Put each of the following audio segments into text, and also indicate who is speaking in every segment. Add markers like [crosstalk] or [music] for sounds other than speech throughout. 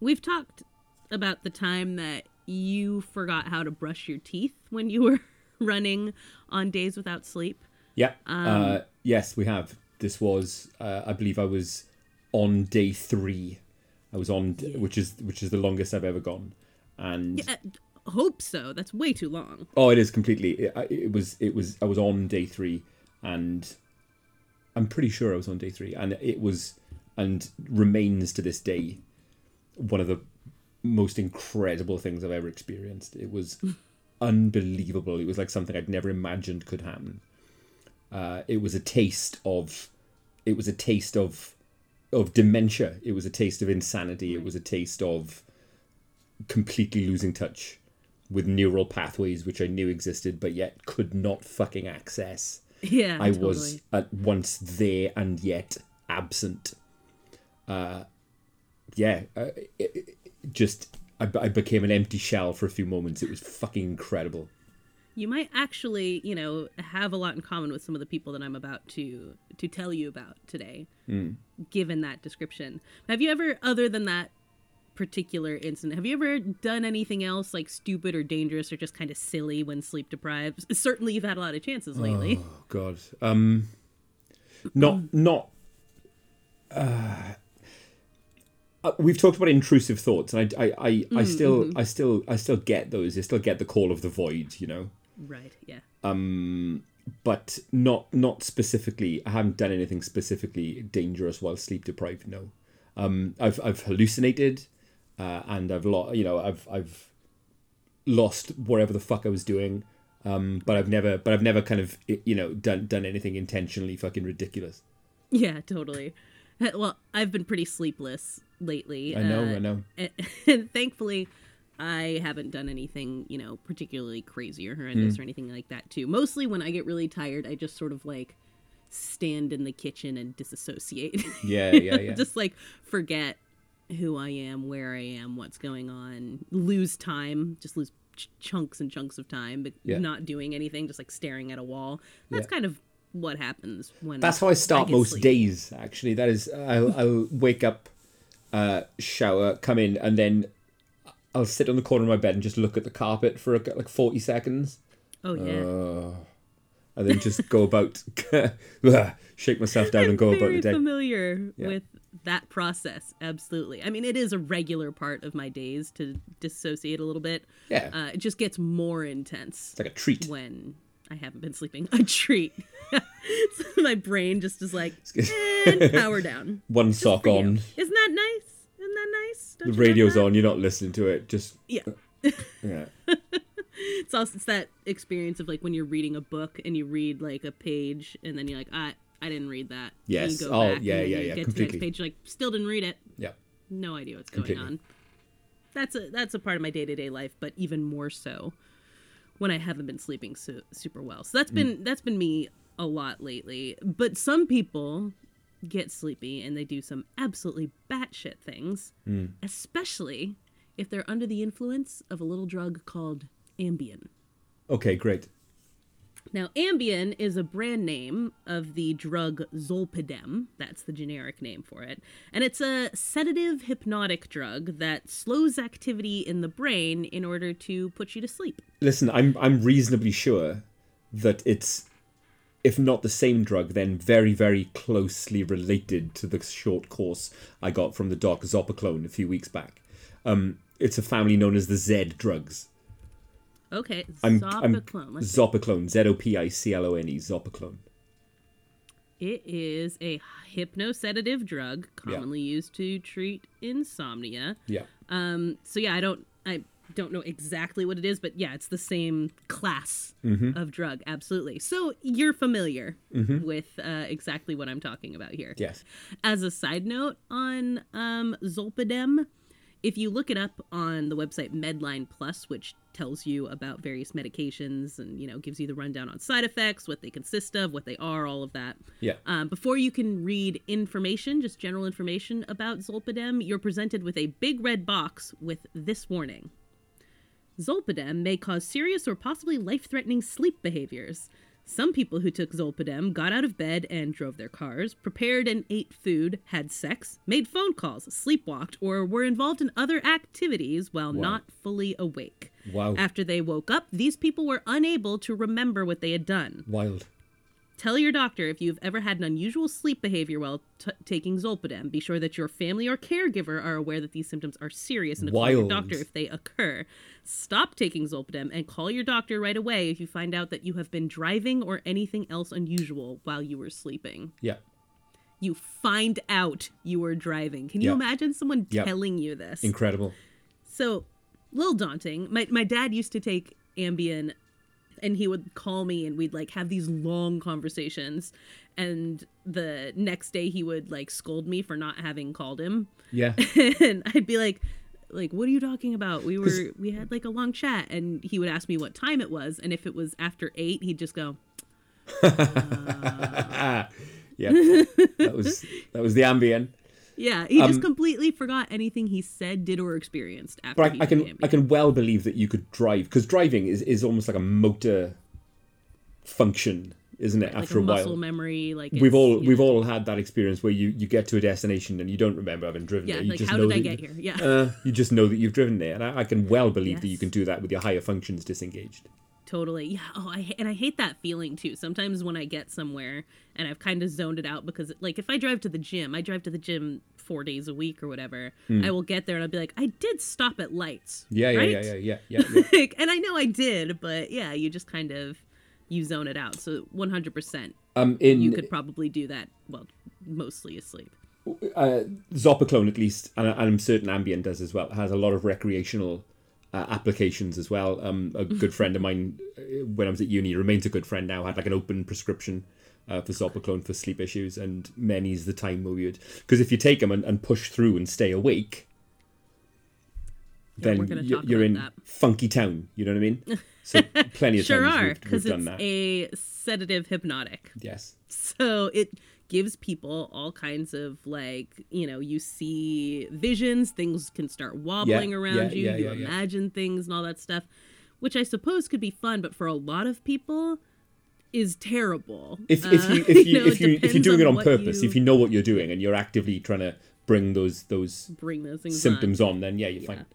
Speaker 1: We've talked about the time that you forgot how to brush your teeth when you were [laughs] running on days without sleep.
Speaker 2: Yeah. uh, yes, we have. This was, uh, I believe, I was on day three. I was on, which is which is the longest I've ever gone, and
Speaker 1: Uh, hope so. That's way too long.
Speaker 2: oh, it is completely. It, it was it was I was on day three, and I'm pretty sure I was on day three, and it was and remains to this day one of the most incredible things I've ever experienced. It was unbelievable. It was like something I'd never imagined could happen. Uh, it was a taste of, it was a taste of, of dementia. It was a taste of insanity. It was a taste of completely losing touch with neural pathways which I knew existed but yet could not fucking access.
Speaker 1: Yeah,
Speaker 2: I
Speaker 1: totally.
Speaker 2: was at once there and yet absent. Uh, yeah, uh, it, it- just I, I became an empty shell for a few moments. It was fucking incredible.
Speaker 1: You might actually, you know, have a lot in common with some of the people that I'm about to to tell you about today, given that description. Have you ever, other than that particular incident, have you ever done anything else like stupid or dangerous or just kind of silly when sleep deprived? [laughs] Certainly, you've had a lot of chances lately.
Speaker 2: Oh God. Um, not not. Uh, we've talked about intrusive thoughts, and I I I, I still I still I still get those. I still get the call of the void. You know.
Speaker 1: Right? Yeah.
Speaker 2: Um, but not not specifically. I haven't done anything specifically dangerous while sleep deprived. No, um, I've I've hallucinated, uh, and I've lost. You know, I've I've lost whatever the fuck I was doing. Um, but I've never, but I've never kind of, you know, done done anything intentionally fucking ridiculous.
Speaker 1: Yeah, totally. [laughs] Well, I've been pretty sleepless lately.
Speaker 2: I know,
Speaker 1: uh,
Speaker 2: I know.
Speaker 1: and, and [laughs] thankfully i haven't done anything you know particularly crazy or horrendous or anything like that too mostly when i get really tired i just sort of like stand in the kitchen and disassociate
Speaker 2: Yeah, [laughs] yeah, yeah.
Speaker 1: just like forget who i am where i am what's going on lose time just lose ch- chunks and chunks of time but
Speaker 2: Yeah.
Speaker 1: not doing anything just like staring at a wall that's
Speaker 2: Yeah.
Speaker 1: kind of what happens when
Speaker 2: That's how I start
Speaker 1: get
Speaker 2: most
Speaker 1: sleep.
Speaker 2: days. Actually, that is, I'll, I'll wake up, uh, shower, come in, and then I'll sit on the corner of my bed and just look at the carpet for like forty seconds.
Speaker 1: oh yeah
Speaker 2: Uh, and then just go about, [laughs] shake myself down and go about the day.
Speaker 1: familiar
Speaker 2: Yeah.
Speaker 1: with that process. Absolutely. I mean, it is a regular part of my days to dissociate a little bit.
Speaker 2: Yeah.
Speaker 1: Uh, it just gets more intense
Speaker 2: It's like a treat.
Speaker 1: when I haven't been sleeping. [laughs] A treat. [laughs] So my brain just is like, and eh, [laughs] power down.
Speaker 2: One sock
Speaker 1: For you.
Speaker 2: on,
Speaker 1: Isn't that nice? Isn't that nice? Don't
Speaker 2: the radio's on. You're not listening to it. Just
Speaker 1: Yeah.
Speaker 2: Uh, yeah,
Speaker 1: It's also it's that experience of like when you're reading a book and you read like a page and then you're like, I I didn't read that. And
Speaker 2: Yes.
Speaker 1: you go
Speaker 2: Oh,
Speaker 1: back
Speaker 2: yeah,
Speaker 1: and
Speaker 2: yeah,
Speaker 1: you
Speaker 2: yeah,
Speaker 1: Get to the next page, you're like, still didn't read it.
Speaker 2: yeah.
Speaker 1: no idea what's going on. That's a that's a part of my day to day life, but even more so when I haven't been sleeping su- super well. So that's mm. been that's been me a lot lately. But some people get sleepy and they do some absolutely batshit things, mm. especially if they're under the influence of a little drug called Ambien.
Speaker 2: Okay, great.
Speaker 1: Now, Ambien is a brand name of the drug Zolpidem. That's the generic name for it. And it's a sedative hypnotic drug that slows activity in the brain in order to put you to sleep.
Speaker 2: Listen, I'm I'm reasonably sure that it's, if not the same drug, then very very closely related to the short course I got from the doc Zopiclone a few weeks back. Um, it's a family known as the Z drugs.
Speaker 1: Okay,
Speaker 2: I'm, I'm
Speaker 1: Zopiclone. Let's.
Speaker 2: Zopiclone, Z O P I C L O N E, Zopiclone.
Speaker 1: It is a hypnosedative drug commonly used to treat insomnia.
Speaker 2: Yeah.
Speaker 1: Um, so yeah, I don't I don't know exactly what it is, but yeah, it's the same class of drug, absolutely. So you're familiar with uh, exactly what I'm talking about here.
Speaker 2: Yes.
Speaker 1: As a side note on um, Zolpidem, if you look it up on the website Medline Plus, which tells you about various medications and you know gives you the rundown on side effects, what they consist of, what they are, all of that.
Speaker 2: Yeah.
Speaker 1: Um, before you can read information, just general information about Zolpidem, you're presented with a big red box with this warning. Zolpidem may cause serious or possibly life threatening sleep behaviors. Some people who took Zolpidem got out of bed and drove their cars, prepared and ate food, had sex, made phone calls, sleepwalked, or were involved in other activities while
Speaker 2: Wow.
Speaker 1: not fully awake.
Speaker 2: Wow.
Speaker 1: After they woke up, these people were unable to remember what they had done.
Speaker 2: Wild.
Speaker 1: Tell your doctor if you've ever had an unusual sleep behavior while t- taking Zolpidem. Be sure that your family or caregiver are aware that these symptoms are serious and to call your doctor if they occur. Stop taking Zolpidem and call your doctor right away if you find out that you have been driving or anything else unusual while you were sleeping.
Speaker 2: Yeah.
Speaker 1: You find out you were driving. Can you
Speaker 2: Yeah.
Speaker 1: imagine someone
Speaker 2: Yeah.
Speaker 1: telling you this?
Speaker 2: Incredible.
Speaker 1: So, a little daunting. My my dad used to take Ambien and he would call me and we'd like have these long conversations and the next day he would like scold me for not having called him
Speaker 2: Yeah. [laughs]
Speaker 1: and I'd be like like what are you talking about we were [laughs] we had like a long chat and he would ask me what time it was and if it was after 8 he'd just go [laughs]
Speaker 2: yeah. Uh. That was that was the Ambien.
Speaker 1: Yeah he just completely forgot anything he said did or experienced after
Speaker 2: Um, But I, I can I can well believe that you could drive because driving is, is almost like a motor function, isn't it? after
Speaker 1: a
Speaker 2: a,
Speaker 1: muscle
Speaker 2: while,
Speaker 1: memory like
Speaker 2: we've all
Speaker 1: you
Speaker 2: we've all had that experience where you, you get to a destination and you don't remember having driven
Speaker 1: yeah
Speaker 2: there. You
Speaker 1: like
Speaker 2: just
Speaker 1: how
Speaker 2: know
Speaker 1: did I
Speaker 2: that
Speaker 1: get
Speaker 2: you-
Speaker 1: here yeah
Speaker 2: Uh, you just know that you've driven there, and I, I can well believe that you can do that with your higher functions disengaged.
Speaker 1: Totally. Yeah. Oh, I and I hate that feeling too. Sometimes when I get somewhere and I've kind of zoned it out because, like, if I drive to the gym, I drive to the gym four days a week or whatever. I will get there and I'll be like, I did stop at lights.
Speaker 2: Yeah, yeah,
Speaker 1: right?
Speaker 2: yeah, yeah, yeah, yeah, yeah. [laughs]
Speaker 1: like, and I know I did, but yeah, you just kind of you zone it out. So 100%,
Speaker 2: Um, in
Speaker 1: you could probably do that. Well, mostly asleep.
Speaker 2: uh, Zopiclone, at least, and, and I'm certain Ambien does as well, has a lot of recreational uh, applications as well. Um, a [laughs] good friend of mine, uh, when I was at uni, remains a good friend now, had like an open prescription uh, for Zopiclone for sleep issues, and many's the time where you'd because if you take them and, and push through and stay awake,
Speaker 1: Yeah,
Speaker 2: then
Speaker 1: gonna
Speaker 2: you-
Speaker 1: talk
Speaker 2: you're in
Speaker 1: about
Speaker 2: funky town. You know what I mean? [laughs] So plenty of
Speaker 1: Sure
Speaker 2: times
Speaker 1: because it's
Speaker 2: that.
Speaker 1: a sedative hypnotic.
Speaker 2: yes.
Speaker 1: So it gives people all kinds of like, you know, you see visions, things can start wobbling
Speaker 2: Yeah,
Speaker 1: around
Speaker 2: yeah,
Speaker 1: you,
Speaker 2: yeah,
Speaker 1: you imagine things and all that stuff, which I suppose could be fun, but for a lot of people is terrible.
Speaker 2: if if
Speaker 1: Uh,
Speaker 2: you [laughs] if you
Speaker 1: know,
Speaker 2: if you if you're doing it on purpose,
Speaker 1: you
Speaker 2: if you know what you're doing and you're actively trying to bring those those
Speaker 1: bring those things on.
Speaker 2: symptoms on, then yeah, you're fine.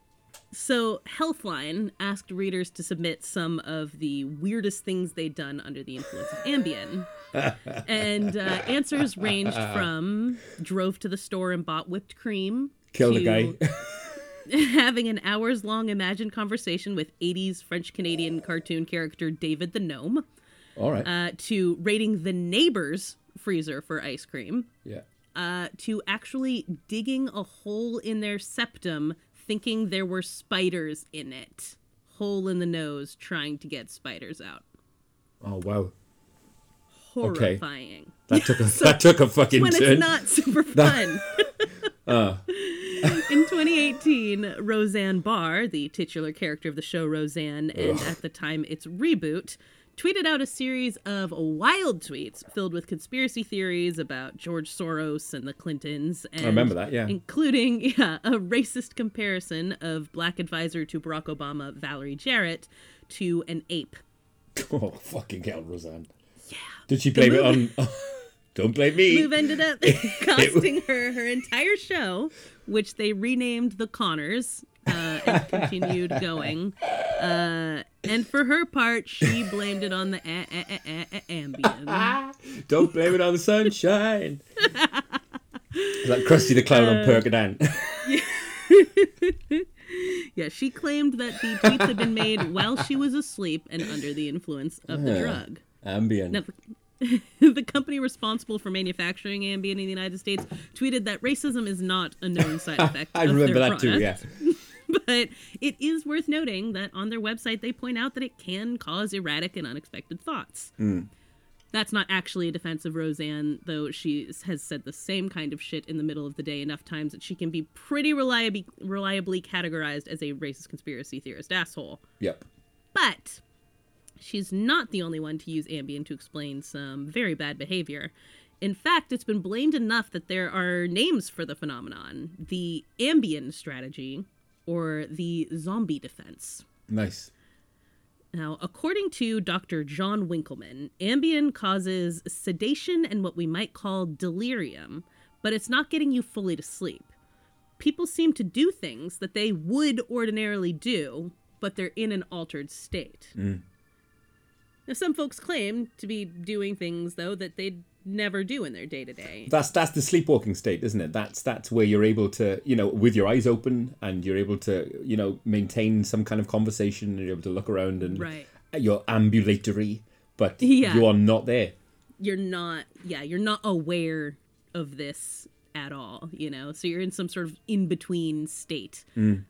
Speaker 1: So, Healthline asked readers to submit some of the weirdest things they'd done under the influence of Ambien. [laughs] and uh, answers ranged [laughs] from drove to the store and bought whipped cream,
Speaker 2: Kill the
Speaker 1: to
Speaker 2: guy.
Speaker 1: having an hours long imagined conversation with 80s French Canadian cartoon character David the Gnome,
Speaker 2: All right.
Speaker 1: uh, to raiding the neighbor's freezer for ice cream,
Speaker 2: yeah.
Speaker 1: uh, to actually digging a hole in their septum, thinking there were spiders in it. Hole in the nose, trying to get spiders out.
Speaker 2: Oh wow.
Speaker 1: Horrifying.
Speaker 2: That took a [laughs] that took a fucking
Speaker 1: When
Speaker 2: turn.
Speaker 1: it's not super fun. [laughs] In 2018, Roseanne Barr, the titular character of the show Roseanne, and at the time its reboot, tweeted out a series of wild tweets filled with conspiracy theories about George Soros and the Clintons. And
Speaker 2: I remember that, yeah.
Speaker 1: Including [laughs] yeah, a racist comparison of black advisor to Barack Obama, Valerie Jarrett, to an ape. [laughs]
Speaker 2: Oh fucking hell, Roseanne. Yeah. Did she blame it on? [laughs] don't blame me.
Speaker 1: Move ended up costing her her entire show, which they renamed The Connors uh, and continued going. Uh, and for her part, she blamed it on the a- a- a- a- a- Ambien.
Speaker 2: Don't blame it on the sunshine. [laughs] It's like Krusty the Clown
Speaker 1: Uh,
Speaker 2: on Percodan. [laughs]
Speaker 1: Yeah, she claimed that the tweets had been made while she was asleep and under the influence of the drug.
Speaker 2: Ambien.
Speaker 1: Now, [laughs] the company responsible for manufacturing Ambien in the United States tweeted that racism is not a known side effect.
Speaker 2: I
Speaker 1: of
Speaker 2: remember that too. Yeah.
Speaker 1: But it is worth noting that on their website they point out that it can cause erratic and unexpected thoughts. Hmm. That's not actually a defense of Roseanne, though she has said the same kind of shit in the middle of the day enough times that she can be pretty reliably, reliably categorized as a racist conspiracy theorist asshole.
Speaker 2: Yep.
Speaker 1: But she's not the only one to use Ambien to explain some very bad behavior. In fact, it's been blamed enough that there are names for the phenomenon the Ambien strategy or the zombie defense.
Speaker 2: Nice.
Speaker 1: Now, according to Dr. John Winkelman, Ambien causes sedation and what we might call delirium, but it's not getting you fully to sleep. People seem to do things that they would ordinarily do, but they're in an altered state. Mm. Now, some folks claim to be doing things, though, that they'd never do in their day to day.
Speaker 2: That's that's the sleepwalking state, isn't it? That's that's where you're able to, you know, with your eyes open and you're able to, you know, maintain some kind of conversation and you're able to look around and
Speaker 1: Right.
Speaker 2: you're ambulatory, but
Speaker 1: Yeah.
Speaker 2: you are not there.
Speaker 1: You're not, yeah, you're not aware of this at all, you know? So you're in some sort of in between state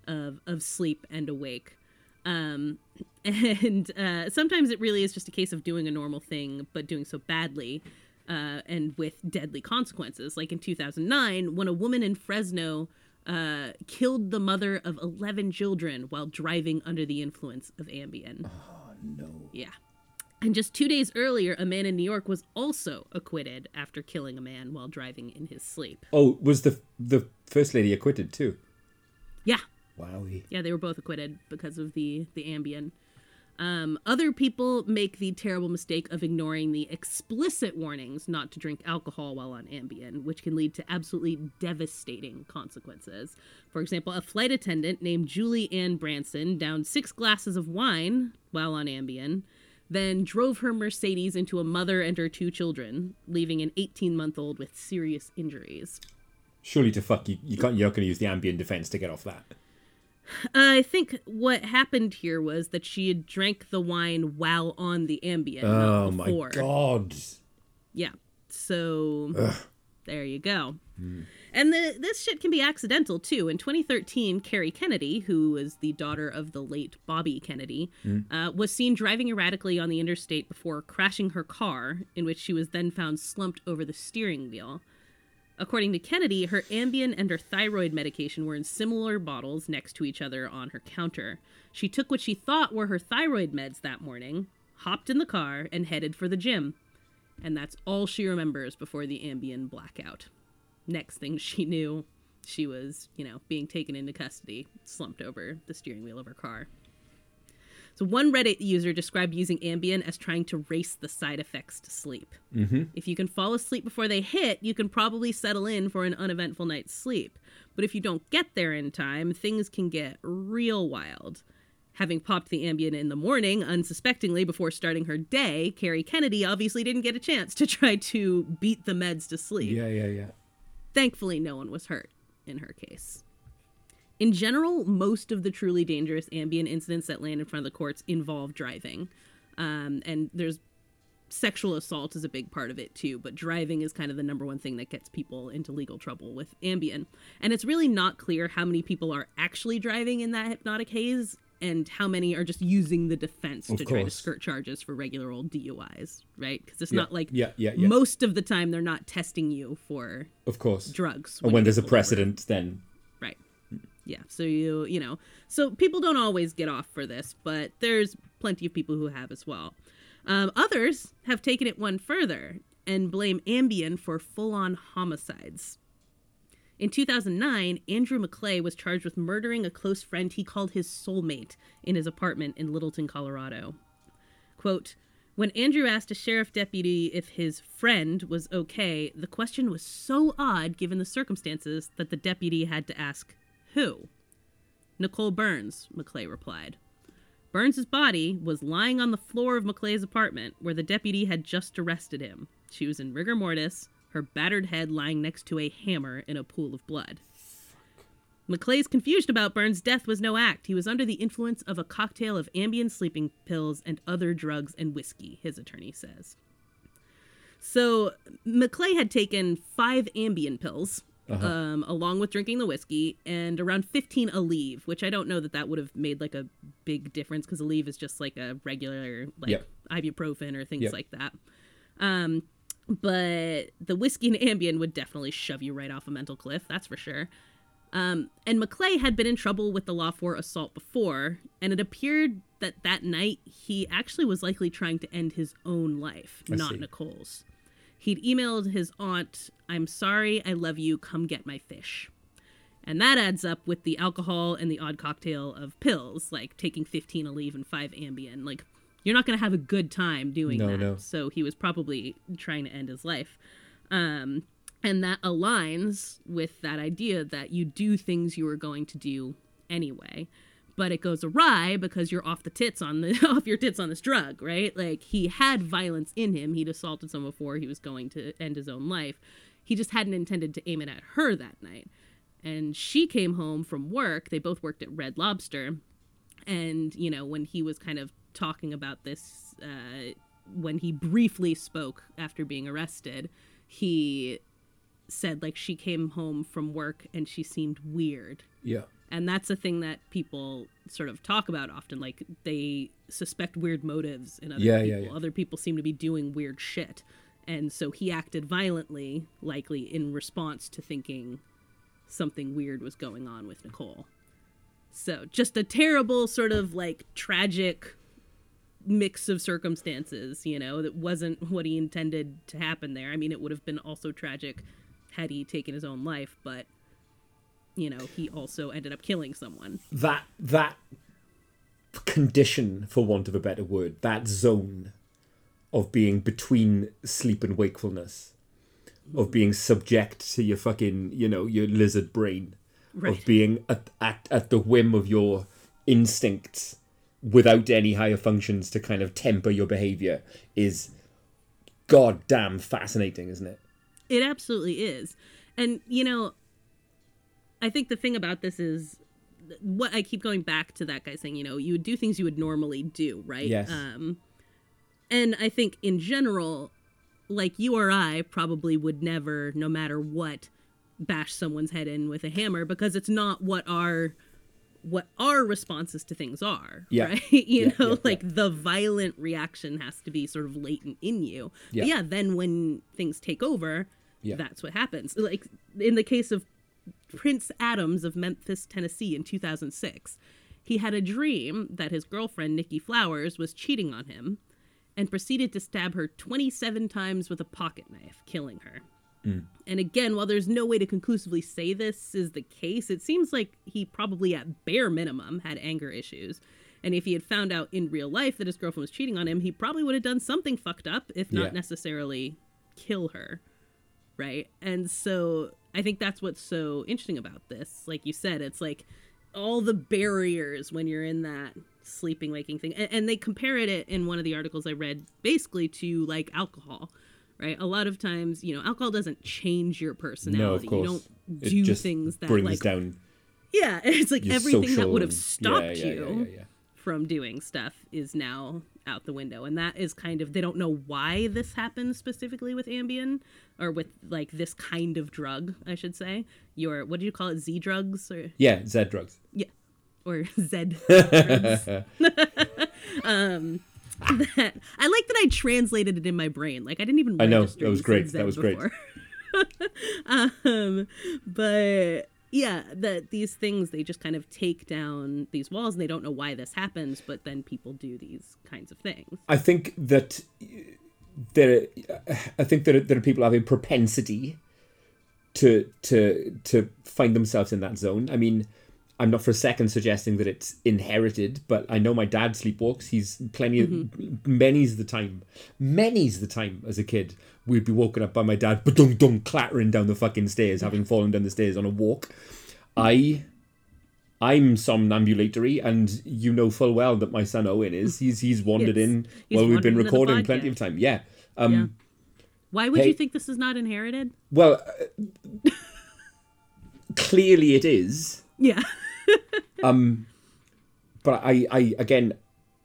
Speaker 1: of, of sleep and awake. Um, [laughs] and uh, sometimes it really is just a case of doing a normal thing, but doing so badly uh, and with deadly consequences. Like in 2009, when a woman in Fresno uh, killed the mother of 11 children while driving under the influence of Ambien.
Speaker 2: Oh, no.
Speaker 1: Yeah. And just two days earlier, a man in New York was also acquitted after killing a man while driving in his sleep.
Speaker 2: Oh, was the the first lady acquitted too?
Speaker 1: Yeah.
Speaker 2: Wowie.
Speaker 1: Yeah, they were both acquitted because of the the Ambien. Um, other people make the terrible mistake of ignoring the explicit warnings not to drink alcohol while on Ambien, which can lead to absolutely devastating consequences. For example, a flight attendant named Julie Ann Bronson downed six glasses of wine while on Ambien, then drove her Mercedes into a mother and her two children, leaving an 18 month old with serious injuries.
Speaker 2: Surely to fuck you, you can't. You're not going to use the Ambien defense to get off that.
Speaker 1: I think what happened here was that she had drank the wine while on the Ambien.
Speaker 2: Oh my god.
Speaker 1: Yeah. So there you go. And the, this shit can be accidental too. In 2013, Kerry Kennedy, who was the daughter of the late Bobby Kennedy, uh, was seen driving erratically on the interstate before crashing her car, in which she was then found slumped over the steering wheel. According to Kennedy, her Ambien and her thyroid medication were in similar bottles next to each other on her counter. She took what she thought were her thyroid meds that morning, hopped in the car, and headed for the gym. And that's all she remembers before the Ambien blackout. Next thing she knew, she was, you know, being taken into custody, slumped over the steering wheel of her car. So one Reddit user described using Ambien as trying to race the side effects to sleep.
Speaker 2: Mm-hmm.
Speaker 1: If you can fall asleep before they hit, you can probably settle in for an uneventful night's sleep. But if you don't get there in time, things can get real wild. Having popped the Ambien in the morning, unsuspectingly before starting her day, Kerry Kennedy obviously didn't get a chance to [laughs] try to beat the meds to sleep.
Speaker 2: Yeah, yeah, yeah.
Speaker 1: Thankfully, no one was hurt in her case. In general, most of the truly dangerous Ambien incidents that land in front of the courts involve driving. Um, and there's sexual assault is a big part of it too, but driving is kind of the number one thing that gets people into legal trouble with Ambien. And it's really not clear how many people are actually driving in that hypnotic haze and how many are just using the defense
Speaker 2: Of
Speaker 1: to try to skirt charges for regular old DUIs, right? Because it's
Speaker 2: Yeah,
Speaker 1: not like
Speaker 2: yeah, yeah, yeah.
Speaker 1: most of the time they're not testing you for
Speaker 2: Of course.
Speaker 1: drugs.
Speaker 2: and when there's a
Speaker 1: pulled over.
Speaker 2: precedent, then.
Speaker 1: Yeah. So you you know so people don't always get off for this, but there's plenty of people who have as well. Um, others have taken it one further and blame Ambien for full-on homicides. In 2009, Andrew McClay was charged with murdering a close friend he called his soulmate in his apartment in Littleton, Colorado. Quote, when Andrew asked a sheriff deputy if his friend was okay, the question was so odd given the circumstances that the deputy had to ask, Who? Nicole Burns, McClay replied. Burns's body was lying on the floor of McClay's apartment where the deputy had just arrested him. She was in rigor mortis, her battered head lying next to a hammer in a pool of blood. McClay's confusion about Burns' death was no act. He was under the influence of a cocktail of Ambien sleeping pills and other drugs and whiskey, his attorney says. So, McClay had taken five Ambien pills, um, along with drinking the whiskey, and around 15 Aleve, which I don't know that that would have made like a big difference because Aleve is just like a regular, like
Speaker 2: Yep.
Speaker 1: ibuprofen or things
Speaker 2: Yep.
Speaker 1: like that. Um, but the whiskey and Ambien would definitely shove you right off a mental cliff, that's for sure. Um, and McClay had been in trouble with the law for assault before, and it appeared that that night he actually was likely trying to end his own life,
Speaker 2: I
Speaker 1: not
Speaker 2: see.
Speaker 1: Nicole's. He'd emailed his aunt, I'm sorry, I love you, come get my fish. And that adds up with the alcohol and the odd cocktail of pills, like taking 15 Aleve and 5 Ambien. Like, you're not going to have a good time doing
Speaker 2: No,
Speaker 1: that.
Speaker 2: no.
Speaker 1: So he was probably trying to end his life. Um, and that aligns with that idea that you do things you were going to do anyway. But it goes awry because you're off the tits on the [laughs] off your tits on this drug, right? Like he had violence in him. He'd assaulted someone before. He was going to end his own life. He just hadn't intended to aim it at her that night. And she came home from work. They both worked at Red Lobster. And, you know, when he was kind of talking about this, uh, when he briefly spoke after being arrested, he said, like, she came home from work and she seemed weird.
Speaker 2: Yeah.
Speaker 1: And that's a thing that people sort of talk about often. Like, they suspect weird motives in other
Speaker 2: Yeah,
Speaker 1: people.
Speaker 2: yeah, yeah.
Speaker 1: Other people seem to be doing weird shit. And so he acted violently, likely in response to thinking something weird was going on with Nicole. So just a terrible sort of like tragic mix of circumstances, you know, that wasn't what he intended to happen there. I mean, it would have been also tragic had he taken his own life, but you know, he also ended up killing someone.
Speaker 2: That that condition, for want of a better word, that zone of being between sleep and wakefulness, of mm-hmm. being subject to your fucking, you know, your lizard brain,
Speaker 1: Right.
Speaker 2: of being at, at at the whim of your instincts without any higher functions to kind of temper your behavior is goddamn fascinating, isn't it?
Speaker 1: It absolutely is. And, you know, I think the thing about this is what I keep going back to that guy saying, you know, you would do things you would normally do, right?
Speaker 2: Yes.
Speaker 1: Um, and I think in general, like you or I probably would never, no matter what, bash someone's head in with a hammer because it's not what our what our responses to things are
Speaker 2: Yeah.
Speaker 1: right [laughs] you
Speaker 2: Yeah,
Speaker 1: know
Speaker 2: yeah,
Speaker 1: like the violent reaction has to be sort of latent in you
Speaker 2: Yeah.
Speaker 1: But yeah then when things take over
Speaker 2: Yeah.
Speaker 1: that's what happens like in the case of prince adams of memphis tennessee in 2006 he had a dream that his girlfriend nikki flowers was cheating on him and proceeded to stab her 27 times with a pocket knife killing her mm. and again, while there's no way to conclusively say this is the case, it seems like he probably, at bare minimum, had anger issues. And if he had found out in real life that his girlfriend was cheating on him, he probably would have done something fucked up, if not
Speaker 2: Yeah.
Speaker 1: necessarily kill her. Right? And so I think that's what's so interesting about this. Like you said, it's like all the barriers when you're in that sleeping waking thing. And, and they compare it in one of the articles I read basically to like alcohol. Right, a lot of times, you know, alcohol doesn't change your personality.
Speaker 2: No, of course.
Speaker 1: You don't
Speaker 2: It
Speaker 1: do
Speaker 2: just
Speaker 1: things that
Speaker 2: brings
Speaker 1: like
Speaker 2: down
Speaker 1: yeah, [laughs] it's like everything that would have
Speaker 2: and-
Speaker 1: stopped
Speaker 2: yeah, yeah,
Speaker 1: you
Speaker 2: yeah.
Speaker 1: from doing stuff is now out the window. And that is kind of they don't know why this happens specifically with Ambien or with like this kind of drug, I should say. Your what do you call it? Z drugs or
Speaker 2: Yeah, Z drugs.
Speaker 1: yeah. Or [laughs] Z drugs. [laughs] [laughs] um that I like that I translated it in my brain. Like I didn't even
Speaker 2: I know, that was great, that was great.
Speaker 1: um but yeah that these things they just kind of take down these walls and they don't know why this happens but then people do these kinds of things
Speaker 2: I think that there, I think that there are people who have a propensity to to to find themselves in that zone. I mean, I'm not for a second suggesting that it's inherited, but I know my dad sleepwalks. He's plenty of mm-hmm. many's the time, many's the time as a kid we'd be woken up by my dad, but dum dum clattering down the fucking stairs, having fallen down the stairs on a walk. I I'm somnambulatory, and you know full well that my son Owen is. He's he's wandered
Speaker 1: Yes.
Speaker 2: in
Speaker 1: He's
Speaker 2: while we've been
Speaker 1: wandered into the
Speaker 2: recording plenty of time. Yeah. Um,
Speaker 1: yeah why would
Speaker 2: hey-
Speaker 1: you think this is not inherited
Speaker 2: Well, uh, clearly it is,
Speaker 1: yeah [laughs] um,
Speaker 2: but I, I again,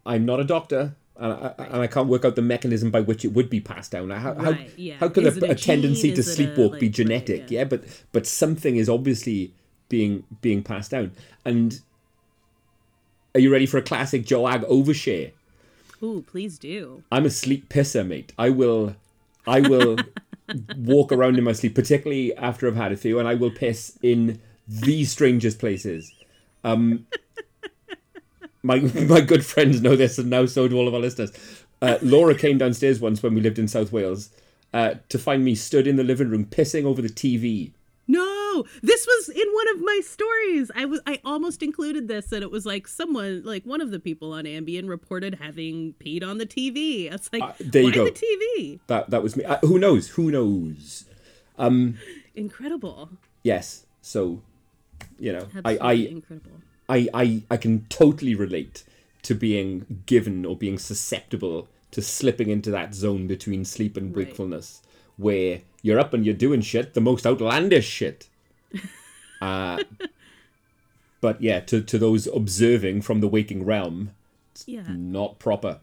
Speaker 2: I'm not a doctor. And I, and I can't work out the mechanism by which it would be passed down. How, how,
Speaker 1: yeah.
Speaker 2: how could a,
Speaker 1: a
Speaker 2: a tendency
Speaker 1: gene?
Speaker 2: to
Speaker 1: Is it a,
Speaker 2: sleepwalk be genetic?
Speaker 1: right, yeah.
Speaker 2: yeah, but but something is obviously being being passed down. And are you ready for a classic Joag overshare?
Speaker 1: Ooh, please do
Speaker 2: I'm a sleep pisser, mate. I will, I will [laughs] walk around in my sleep, particularly after I've had a few, and I will piss in the strangest places. Um, [laughs] my my good friends know this, and now so do all of our listeners. Uh, Laura came downstairs once when we lived in South Wales uh, to find me stood in the living room pissing over the TV.
Speaker 1: No, this was in one of my stories. I was I almost included this, and it was like someone, like one of the people on Ambien, reported having peed on the TV. It's like,
Speaker 2: Uh, there you
Speaker 1: why
Speaker 2: go.
Speaker 1: the TV?
Speaker 2: That that was me. Uh, who knows? Who knows?
Speaker 1: Incredible,
Speaker 2: Yes. So, you know, I
Speaker 1: absolutely
Speaker 2: I,
Speaker 1: incredible.
Speaker 2: I I I can totally relate to being given or being susceptible to slipping into that zone between sleep and
Speaker 1: Right.
Speaker 2: wakefulness, where you're up and you're doing shit, the most outlandish shit. [laughs] Uh, but yeah, to to those observing from the waking realm,
Speaker 1: Yeah,
Speaker 2: not proper.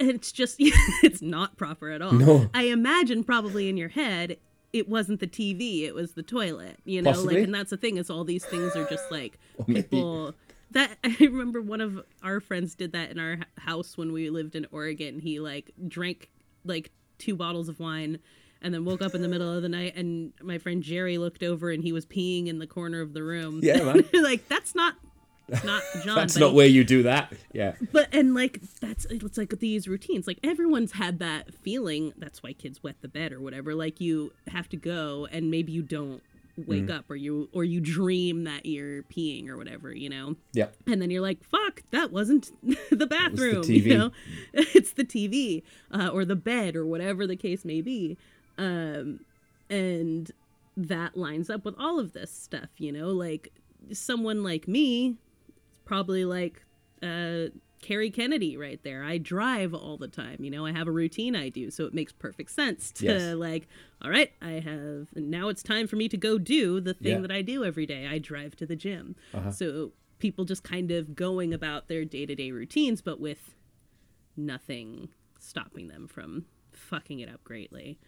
Speaker 1: and it's just [laughs] it's not proper at all.
Speaker 2: No.
Speaker 1: I imagine probably in your head it wasn't the TV, it was the toilet. You know,
Speaker 2: Possibly.
Speaker 1: like and that's the thing is all these things are just like [laughs] people that I remember one of our friends did that in our house when we lived in Oregon. He like drank like two bottles of wine and then woke up in the middle of the night and my friend Jerry looked over and he was peeing in the corner of the room.
Speaker 2: Yeah, [laughs] man.
Speaker 1: like that's not not [laughs] John.
Speaker 2: That's not
Speaker 1: he-
Speaker 2: where you do that. Yeah.
Speaker 1: but and like that's it's like these routines like everyone's had that feeling that's why kids wet the bed or whatever like you have to go and maybe you don't wake up or you or you dream that you're peeing or whatever you know
Speaker 2: Yeah.
Speaker 1: and then you're like fuck that wasn't [laughs] the bathroom
Speaker 2: TV.
Speaker 1: you know it's the tv uh, or the bed or whatever the case may be um and that lines up with all of this stuff you know like someone like me probably like uh Kerry Kennedy right there. I drive all the time, you know. I have a routine I do, so it makes perfect sense to
Speaker 2: Yes.
Speaker 1: like, all right, I have now it's time for me to go do the thing
Speaker 2: Yeah.
Speaker 1: that I do every day. I drive to the gym.
Speaker 2: Uh-huh.
Speaker 1: So people just kind of going about their day-to-day routines but with nothing stopping them from fucking it up greatly.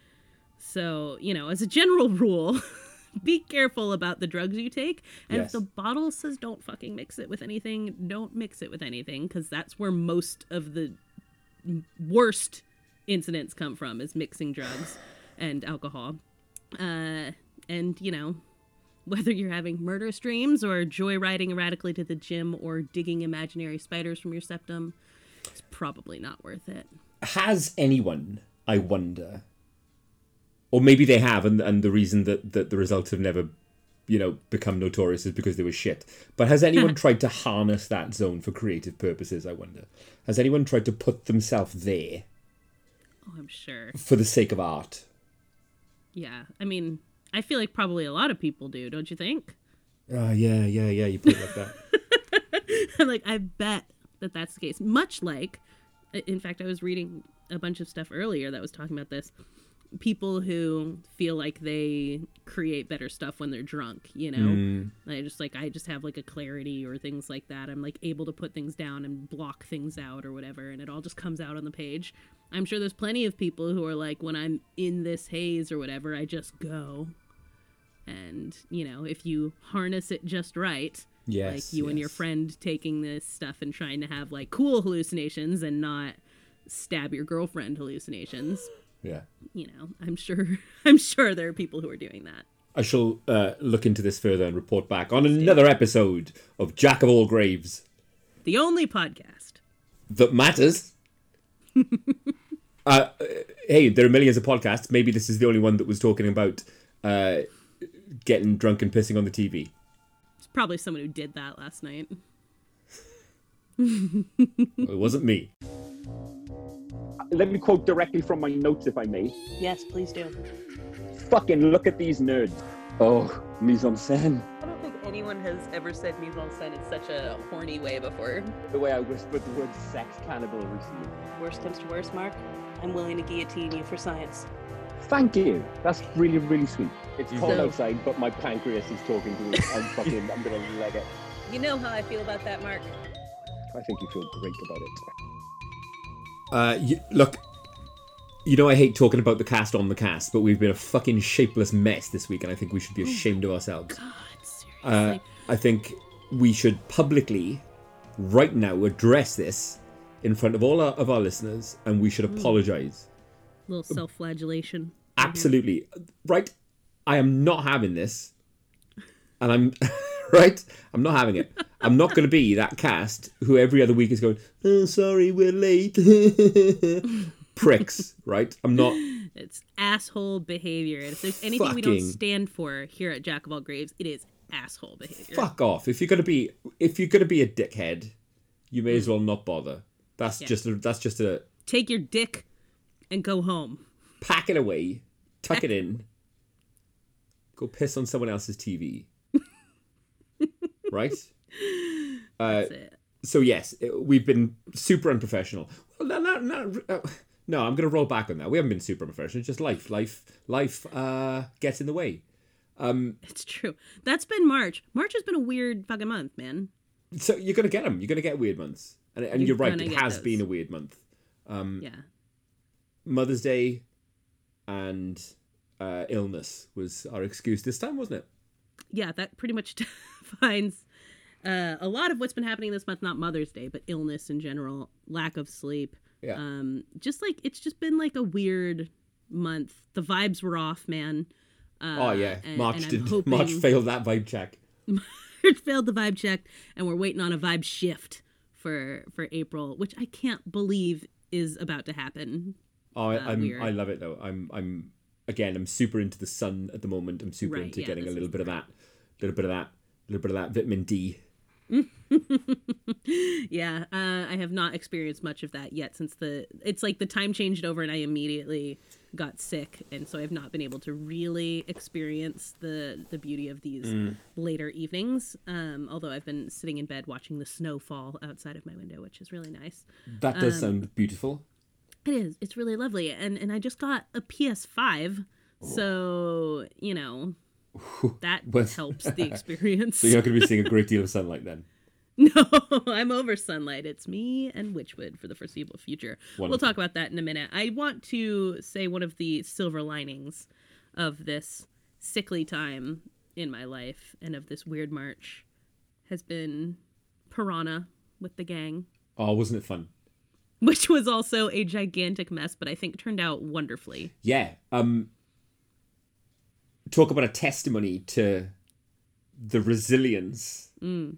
Speaker 1: So, you know, as a general [laughs] rule, be careful about the drugs you take. And
Speaker 2: Yes.
Speaker 1: if the bottle says don't fucking mix it with anything, don't mix it with anything because that's where most of the worst incidents come from is mixing drugs and alcohol. Uh, and, you know, whether you're having murderous dreams or joyriding erratically to the gym or digging imaginary spiders from your septum, it's probably not worth it.
Speaker 2: has anyone, I wonder, or maybe they have, and and the reason that that the results have never, you know, become notorious is because they were shit. But has anyone [laughs] tried to harness that zone for creative purposes? I wonder. Has anyone tried to put themselves there
Speaker 1: Oh, I'm sure.
Speaker 2: for the sake of art?
Speaker 1: Yeah. I mean, I feel like probably a lot of people do, don't you think?
Speaker 2: Oh yeah, yeah, yeah. You put it like that. [laughs]
Speaker 1: like, I bet that that's the case. Much like, in fact, I was reading a bunch of stuff earlier that was talking about this. People who feel like they create better stuff when they're drunk, you know? Mm. I just like, I just have like a clarity or things like that. I'm like able to put things down and block things out or whatever, and it all just comes out on the page. I'm sure there's plenty of people who are like, when I'm in this haze or whatever, I just go. And, you know, if you harness it just right,
Speaker 2: Yes,
Speaker 1: like you and your friend taking this stuff and trying to have like cool hallucinations and not stab your girlfriend hallucinations
Speaker 2: Yeah.
Speaker 1: you know i'm sure [laughs] i'm sure there are people who are doing that
Speaker 2: I shall uh, look into this further and report back on another episode of Jack of All Graves
Speaker 1: the only podcast
Speaker 2: that matters. [laughs] uh, hey, there are millions of podcasts. Maybe this is the only one that was talking about uh, getting drunk and pissing on the TV.
Speaker 1: it's probably someone who did that last night [laughs]
Speaker 2: Well, it wasn't me.
Speaker 3: Let me quote directly from my notes, if I may.
Speaker 1: yes please do
Speaker 3: Fucking look at these nerds. Oh, mise en scène.
Speaker 1: i don't think anyone has ever said mise en scène in such a horny way before
Speaker 3: The way I whispered the word sex cannibal recently.
Speaker 1: worst comes to worst mark i'm willing to guillotine you for science
Speaker 3: Thank you. That's really, really sweet. It's cold
Speaker 1: So-
Speaker 3: outside, but my pancreas is talking to me. I'm [laughs] fucking, I'm gonna leg it.
Speaker 1: you know how i feel about that mark
Speaker 3: I think you feel great about it.
Speaker 2: Uh, you, look, you know I hate talking about the cast on the cast, but we've been a fucking shapeless mess this week, and I think we should be ashamed of ourselves.
Speaker 1: god seriously
Speaker 2: Uh, I think we should publicly, right now, address this in front of all our, of our listeners, and we should apologize.
Speaker 1: A little self-flagellation
Speaker 2: Absolutely, right. I am not having this, and I'm [laughs] [laughs] right. I'm not having it. I'm not going to be that cast who every other week is going. Oh, sorry, we're late. [laughs] Pricks, right? I'm not.
Speaker 1: It's asshole behavior. And if there's anything we don't stand for here at Jack of All Graves, it is asshole behavior.
Speaker 2: Fuck off. If you're gonna be if you're gonna be a dickhead, you may as well not bother. That's just a, that's just a
Speaker 1: Take your dick and go home.
Speaker 2: pack it away, tuck it [laughs] in, go piss on someone else's TV. Right? [laughs] Uh,
Speaker 1: That's it.
Speaker 2: so yes, we've been super unprofessional. Well, no, no, no, uh, no, I'm going to roll back on that. We haven't been super unprofessional. It's just life, life, life uh, gets in the way.
Speaker 1: It's true. That's been March. March has been a weird fucking month, man.
Speaker 2: So you're going to get them. You're going to get weird months, and, and
Speaker 1: You're
Speaker 2: you're right. It has
Speaker 1: those.
Speaker 2: been a weird month.
Speaker 1: yeah.
Speaker 2: Mother's Day and uh, illness was our excuse this time, wasn't it?
Speaker 1: Yeah, that pretty much [laughs] defines uh, a lot of what's been happening this month. Not Mother's Day, but illness in general, lack of sleep.
Speaker 2: Yeah.
Speaker 1: Um, just like it's just been like a weird month. The vibes were off, man. Uh,
Speaker 2: oh yeah,
Speaker 1: and-
Speaker 2: March
Speaker 1: and
Speaker 2: did. [laughs]
Speaker 1: hoping-
Speaker 2: March failed that vibe check.
Speaker 1: March failed the vibe check, and we're waiting on a vibe shift for for April, which I can't believe is about to happen.
Speaker 2: Oh, I, I'm,
Speaker 1: weird.
Speaker 2: I love it though. I'm, I'm again. I'm super into the sun at the moment. I'm super
Speaker 1: Right,
Speaker 2: into
Speaker 1: yeah,
Speaker 2: getting a little bit of that, little bit of that, little bit of that vitamin D. [laughs]
Speaker 1: Yeah, uh, I have not experienced much of that yet since the it's like the time changed over and I immediately got sick and so I've not been able to really experience the the beauty of these
Speaker 2: Mm.
Speaker 1: later evenings. Um, although I've been sitting in bed watching the snow fall outside of my window, which is really nice.
Speaker 2: That
Speaker 1: Um,
Speaker 2: does sound beautiful.
Speaker 1: It is. It's really lovely. And and I just got a PS5, so you know [laughs] that helps [laughs] the experience.
Speaker 2: So you're not going to be seeing a [laughs] great deal of sunlight then.
Speaker 1: No, I'm over sunlight. It's me and Witchwood for the foreseeable future. We'll talk about that in a minute. I want to say one of the silver linings of this sickly time in my life and of this weird march has been Piranha with the gang,
Speaker 2: Oh, wasn't it fun? [laughs]
Speaker 1: which was also a gigantic mess, but I think turned out wonderfully.
Speaker 2: Yeah. Um. Talk about a testimony to the resilience
Speaker 1: Mm.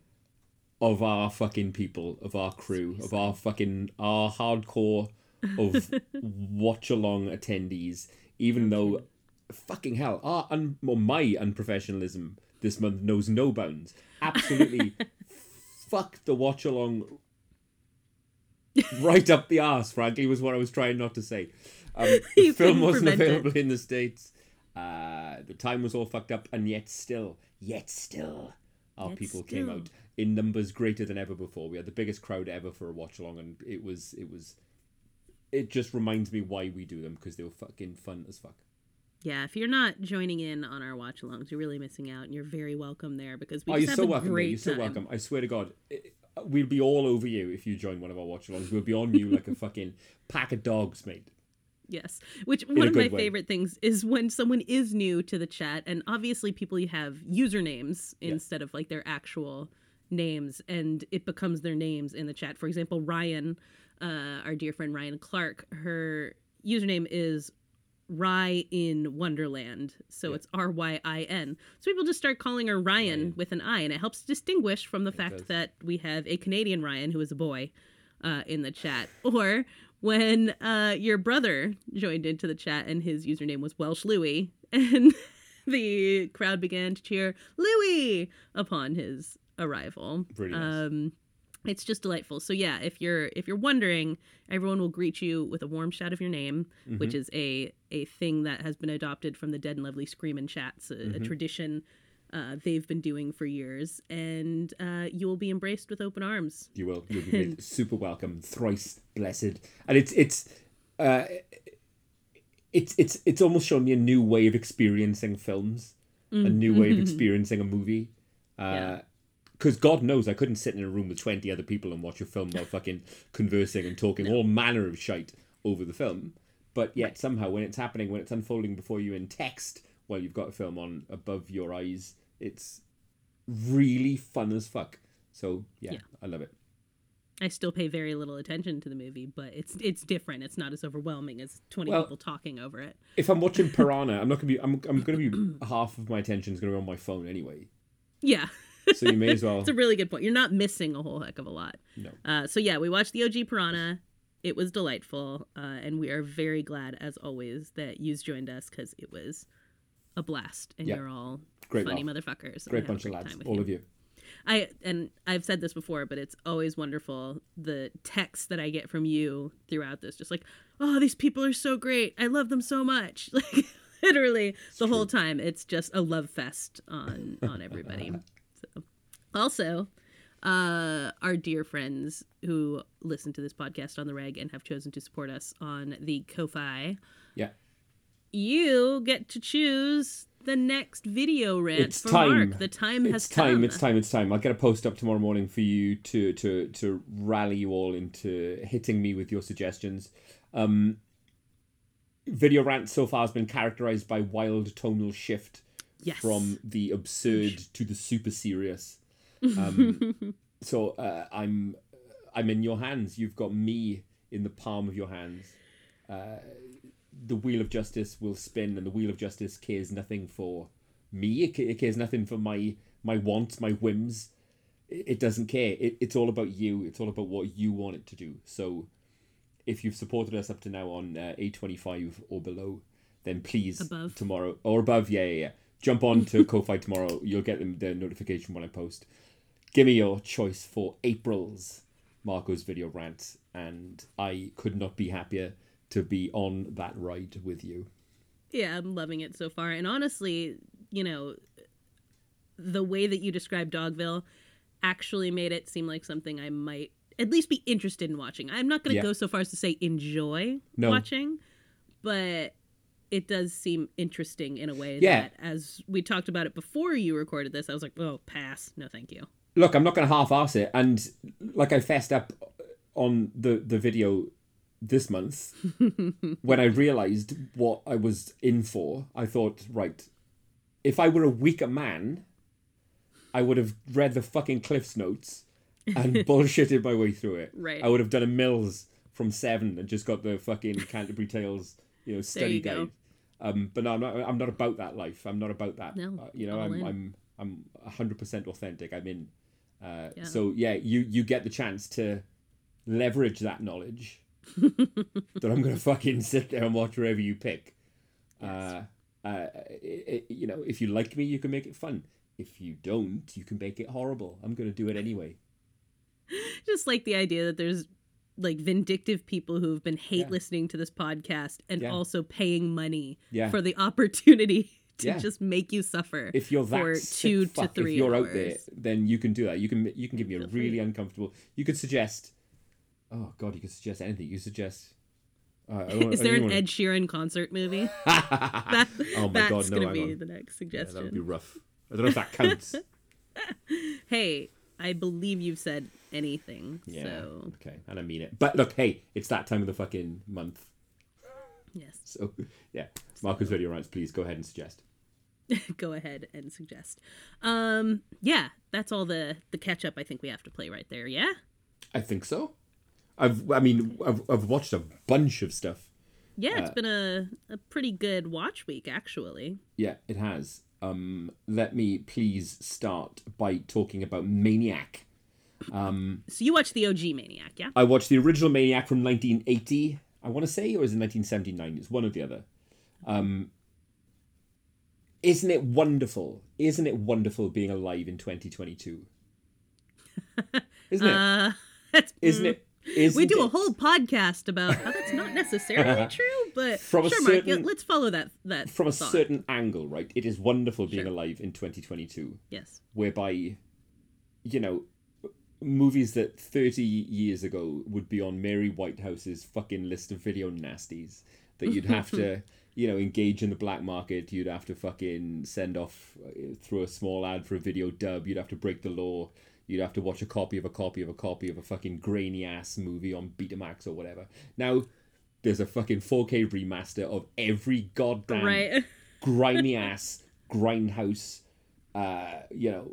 Speaker 2: of our fucking people, of our crew, of our fucking our hardcore of [laughs] watch along attendees. Even though, fucking hell, our un, well, my unprofessionalism this month knows no bounds. Absolutely, [laughs] fuck the watch along. Right up the arse, frankly, was what I was trying not to say. Um, [laughs] the film wasn't
Speaker 1: prevent it.
Speaker 2: available in the states. Uh, the time was all fucked up, and yet still, yet still, our
Speaker 1: Yet
Speaker 2: people came out in numbers greater than ever before. We had the biggest crowd ever for a watch along, and it was it was. It just reminds me why we do them because they were fucking fun as fuck.
Speaker 1: Yeah, if you're not joining in on our watch alongs, you're really missing out, and you're very welcome there because we
Speaker 2: oh, you're so welcome. You're so welcome. I swear to God, it- we'll be all over you if you join one of our watch alongs. We'll be on you like a [laughs] fucking pack of dogs, mate.
Speaker 1: Yes. Which
Speaker 2: a
Speaker 1: one of my
Speaker 2: way.
Speaker 1: favorite things is when someone is new to the chat, and obviously people you have usernames
Speaker 2: Yeah.
Speaker 1: instead of like their actual names, and it becomes their names in the chat. For example, Ryan, uh, our dear friend Ryan Clark, her username is Rye in Wonderland. So
Speaker 2: Yeah.
Speaker 1: it's R Y I N. So people just start calling her Ryan,
Speaker 2: Ryan.
Speaker 1: with an I, and it helps distinguish from the fact
Speaker 2: does.
Speaker 1: that we have a Canadian Ryan who is a boy uh, in the chat. [laughs] Or when uh, your brother joined into the chat and his username was Welsh Louie, [laughs] and the crowd began to cheer Louie upon his arrival.
Speaker 2: Pretty nice.
Speaker 1: Um, it's just delightful. So yeah, if you're if you're wondering, everyone will greet you with a warm shout of your name, which is a a thing that has been adopted from the Dead and Lovely Screamin' chats, a, a tradition uh, they've been doing for years, and uh, you will be embraced with open arms.
Speaker 2: You will. You'll be [laughs] made super welcome, thrice blessed, and it's it's uh, it's it's it's almost shown me a new way of experiencing films, a new way of [laughs] experiencing a movie.
Speaker 1: Yeah.
Speaker 2: Because God knows I couldn't sit in a room with twenty other people and watch a film while fucking conversing and talking all manner of shite over the film. But yet somehow when it's happening, when it's unfolding before you in text, while you've got a film on above your eyes, it's really fun as fuck. So yeah.
Speaker 1: Yeah.
Speaker 2: I love it.
Speaker 1: I still pay very little attention to the movie, but it's it's different. It's not as overwhelming as twenty
Speaker 2: Well-
Speaker 1: people talking over it.
Speaker 2: if I'm watching [laughs] Piranha, I'm not gonna be. I'm. I'm gonna be. half of my attention is gonna be on my phone anyway.
Speaker 1: Yeah.
Speaker 2: So you may as [laughs] well.
Speaker 1: It's a really good point. You're not missing a whole heck of a lot.
Speaker 2: No.
Speaker 1: Uh, so yeah, we watched the OG Piranha. it was delightful, uh, and we are very glad, as always, that you've joined us because it was a blast, and
Speaker 2: Yeah.
Speaker 1: you're all
Speaker 2: Great
Speaker 1: funny
Speaker 2: laugh.
Speaker 1: motherfuckers.
Speaker 2: Great bunch of lads, all of you.
Speaker 1: I and I've said this before, but it's always wonderful the texts that I get from you throughout this. Just like, oh, these people are so great. I love them so much. [laughs] Like literally the whole time, it's just a love fest on on everybody. [laughs] so, also, uh, our dear friends who listen to this podcast on the reg and have chosen to support us on the Ko-fi,
Speaker 2: Yeah.
Speaker 1: you get to choose the next video rant
Speaker 2: It's
Speaker 1: for
Speaker 2: time.
Speaker 1: Mark. The time has
Speaker 2: it's time.
Speaker 1: come.
Speaker 2: It's time. It's time. I'll get a post up tomorrow morning for you to to to rally you all into hitting me with your suggestions. Um, video rant so far has been characterized by wild tonal shift
Speaker 1: Yes.
Speaker 2: from the absurd to the super serious. Um, so uh, I'm I'm in your hands. You've got me in the palm of your hands. Uh, the wheel of justice will spin, and the wheel of justice cares nothing for me. It, it cares nothing for my my wants, my whims. It, it doesn't care. It, it's all about you. It's all about what you want it to do. So, if you've supported us up to now on uh, A twenty five or below, then please
Speaker 1: Above.
Speaker 2: tomorrow or above, yeah, yeah, yeah. Jump on to [laughs] Ko-fi tomorrow. You'll get them the notification when I post. Give me your choice for April's Marco's video rant, and I could not be happier to be on that ride with you.
Speaker 1: Yeah, I'm loving it so far. And honestly, you know, the way that you described Dogville actually made it seem like something I might at least be interested in watching. I'm not going to
Speaker 2: Yeah.
Speaker 1: go so far as to say enjoy
Speaker 2: No.
Speaker 1: watching, but it does seem interesting in a way
Speaker 2: Yeah.
Speaker 1: that as we talked about it before you recorded this, I was like, "Oh, pass. No, thank you."
Speaker 2: Look, I'm not going to half-ass it, and like I fessed up on the the video this month [laughs] when I realized what I was in for. I thought, right, if I were a weaker man, I would have read the fucking CliffsNotes and [laughs] bullshitted my way through it.
Speaker 1: Right.
Speaker 2: I would have done a Mills from Seven and just got the fucking Canterbury Tales, you know, study
Speaker 1: you
Speaker 2: guide. Um, but no, I'm not. I'm not about that life. I'm not about that.
Speaker 1: No,
Speaker 2: Uh, you know, I'm. I'm I'm hundred percent authentic. I'm in. Uh,
Speaker 1: Yeah.
Speaker 2: So yeah, you you get the chance to leverage that knowledge. [laughs] that I'm gonna fucking sit there and watch wherever you pick. Uh, uh, it, it, you know, if you like me, you can make it fun. If you don't, you can make it horrible. I'm gonna do it anyway. [laughs]
Speaker 1: Just like the idea that there's like vindictive people who have been hate
Speaker 2: Yeah.
Speaker 1: listening to this podcast and
Speaker 2: Yeah.
Speaker 1: also paying money
Speaker 2: Yeah.
Speaker 1: for the opportunity to
Speaker 2: Yeah.
Speaker 1: just make you suffer
Speaker 2: If you're that sick
Speaker 1: two to three
Speaker 2: if you're
Speaker 1: hours.
Speaker 2: out there, then you can do that. You can you can give me a really uncomfortable. You could suggest. Oh God, you could suggest anything. You suggest. Uh, [laughs]
Speaker 1: Is there an
Speaker 2: wanna-
Speaker 1: Ed Sheeran concert movie? That, [laughs]
Speaker 2: oh my
Speaker 1: that's
Speaker 2: God, no!
Speaker 1: gonna be
Speaker 2: on.
Speaker 1: the next
Speaker 2: Yeah, that would be rough. I don't know if that counts. [laughs]
Speaker 1: hey, I believe you've said anything.
Speaker 2: Yeah.
Speaker 1: So
Speaker 2: Okay, and I mean it. But look, hey, it's that time of the fucking month.
Speaker 1: yes,
Speaker 2: So yeah, Marco's video rights. Please go ahead and suggest. [laughs]
Speaker 1: go ahead and suggest. Um, yeah, that's all the the catch up. I think we have to play right there. Yeah.
Speaker 2: I think so. I've. I mean, I've, I've watched a bunch of stuff.
Speaker 1: Yeah,
Speaker 2: Uh,
Speaker 1: it's been a, a pretty good watch week actually.
Speaker 2: Yeah, it has. Um, let me please start by talking about Maniac.
Speaker 1: Um, So you watched the OG Maniac, yeah?
Speaker 2: I watched the original Maniac from 1980. I want to say, or is it 1979? It's one or the other. Um, isn't it wonderful? Isn't it wonderful being alive in 2022? Isn't it?
Speaker 1: Uh, [laughs]
Speaker 2: Isn't
Speaker 1: mm,
Speaker 2: it? Isn't
Speaker 1: We do a whole podcast about how that's not necessarily [laughs] true, but
Speaker 2: From a
Speaker 1: sure, Mark,
Speaker 2: certain-
Speaker 1: yeah, let's follow that that
Speaker 2: from a
Speaker 1: thought.
Speaker 2: certain angle, right? It is wonderful being
Speaker 1: Sure.
Speaker 2: alive in 2022.
Speaker 1: yes,
Speaker 2: whereby you know movies that 30 years ago would be on Mary Whitehouse's fucking list of video nasties that you'd have to [laughs] you know engage in the black market you'd have to fucking send off uh, through a small ad for a video dub you'd have to break the law you'd have to watch a copy of a copy of a copy of a fucking grainy ass movie on Betamax or whatever now there's a fucking 4K remaster of every goddamn
Speaker 1: right. [laughs]
Speaker 2: grimy ass grindhouse uh you know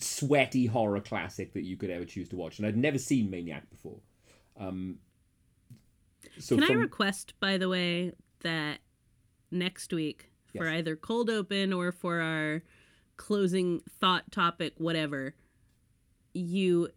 Speaker 2: sweaty horror classic that you could ever choose to watch and i'd never seen maniac before um so
Speaker 1: Can I request, by the way, that next week for
Speaker 2: Yes.
Speaker 1: either cold open or for our closing thought topic, whatever, you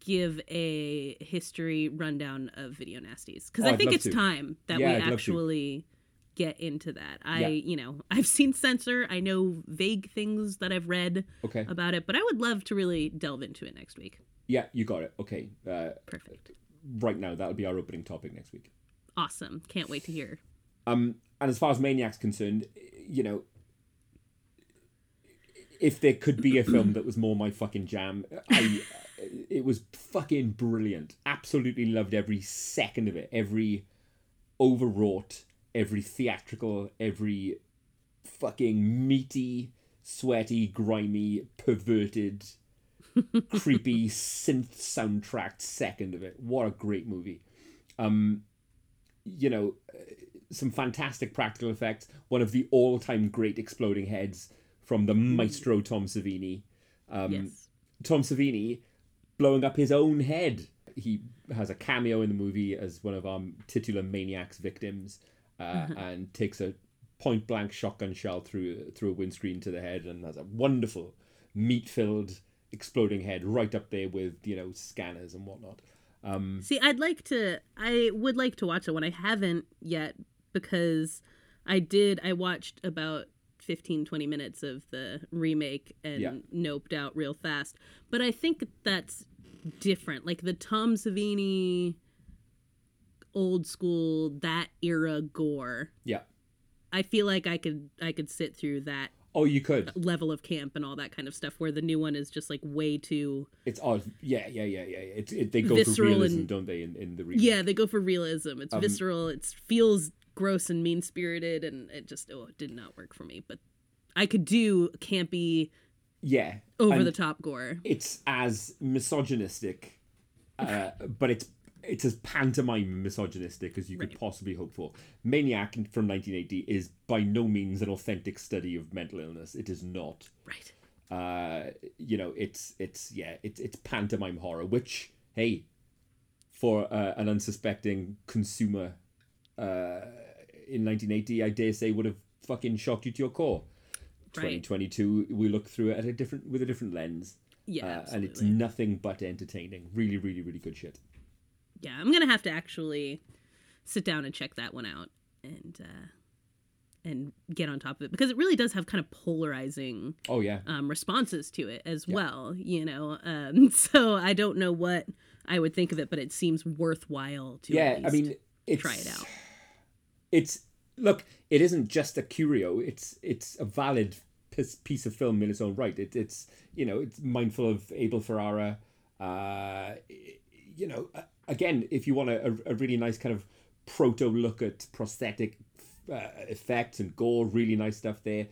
Speaker 1: give a history rundown of video nasties because
Speaker 2: Oh,
Speaker 1: I think it's
Speaker 2: to.
Speaker 1: time that
Speaker 2: Yeah,
Speaker 1: we
Speaker 2: I'd
Speaker 1: actually get into that. I,
Speaker 2: Yeah.
Speaker 1: you know, [laughs] I've seen censor. I know vague things that I've read
Speaker 2: Okay.
Speaker 1: about it, but I would love to really delve into it next week.
Speaker 2: Yeah, you got it. Okay. Uh,
Speaker 1: Perfect.
Speaker 2: right now, that'll be our opening topic next week.
Speaker 1: Awesome. Can't wait to hear.
Speaker 2: Um, and as far as Maniac's concerned, you know, if there could be a film that was more my fucking jam, I, it was fucking brilliant. Absolutely loved every second of it. Every overwrought, every theatrical, every fucking meaty, sweaty, grimy, perverted, creepy [laughs] synth soundtrack second of it. What a great movie. Um, you know, some fantastic practical effects. One of the all-time great exploding heads from the maestro Tom Savini. Um,
Speaker 1: yes.
Speaker 2: Tom Savini blowing up his own head. He has a cameo in the movie as one of our titular maniacs victims, uh, and takes a point blank shotgun shell through through a windscreen to the head, and has a wonderful meat filled exploding head right up there with you know scanners and whatnot. Um,
Speaker 1: See, I'd like to. I would like to watch it when I haven't yet because I did. I watched about 15, 20 minutes of the remake and
Speaker 2: Yeah.
Speaker 1: noped out real fast. But I think that's different. Like the Tom Savini old school that era gore.
Speaker 2: yeah.
Speaker 1: I feel like I could I could sit through that
Speaker 2: Oh, you could.
Speaker 1: level of camp and all that kind of stuff where the new one is just like way too
Speaker 2: It's odd. Yeah, yeah, yeah, yeah. It's it, they go for realism,
Speaker 1: and-
Speaker 2: don't they? In, in the remake.
Speaker 1: Yeah, they go for realism. It's
Speaker 2: Um,
Speaker 1: visceral. It feels gross and mean spirited, and it just oh, it did not work for me. But I could do campy,
Speaker 2: yeah.
Speaker 1: over the top gore.
Speaker 2: It's as misogynistic, uh, but it's it's as pantomime misogynistic as you could
Speaker 1: Right.
Speaker 2: possibly hope for. Maniac from 1980 is by no means an authentic study of mental illness. It is not.
Speaker 1: Right.
Speaker 2: Uh, you know, it's it's yeah, it's it's pantomime horror, which hey, for uh, an unsuspecting consumer uh, in 1980, I dare say would have fucking shocked you to your core.
Speaker 1: Right.
Speaker 2: 2022, we look through it at a different with a different lens,
Speaker 1: Yeah.
Speaker 2: uh, and it's nothing but entertaining. Really, really, really good shit.
Speaker 1: yeah. I'm gonna have to actually sit down and check that one out and uh, and get on top of it because it really does have kind of polarizing
Speaker 2: Oh yeah,
Speaker 1: um, responses to it as well. You know, um, [laughs] so I don't know what I would think of it, but it seems worthwhile to.
Speaker 2: yeah. I mean,
Speaker 1: try it out.
Speaker 2: It's look, it isn't just a curio. It's it's a valid piece of film in its own right. It, it's you know it's mindful of Abel Ferrara. Uh, you know, again, if you want a, a, a really nice kind of proto look at prosthetic uh, effects and gore, really nice stuff there.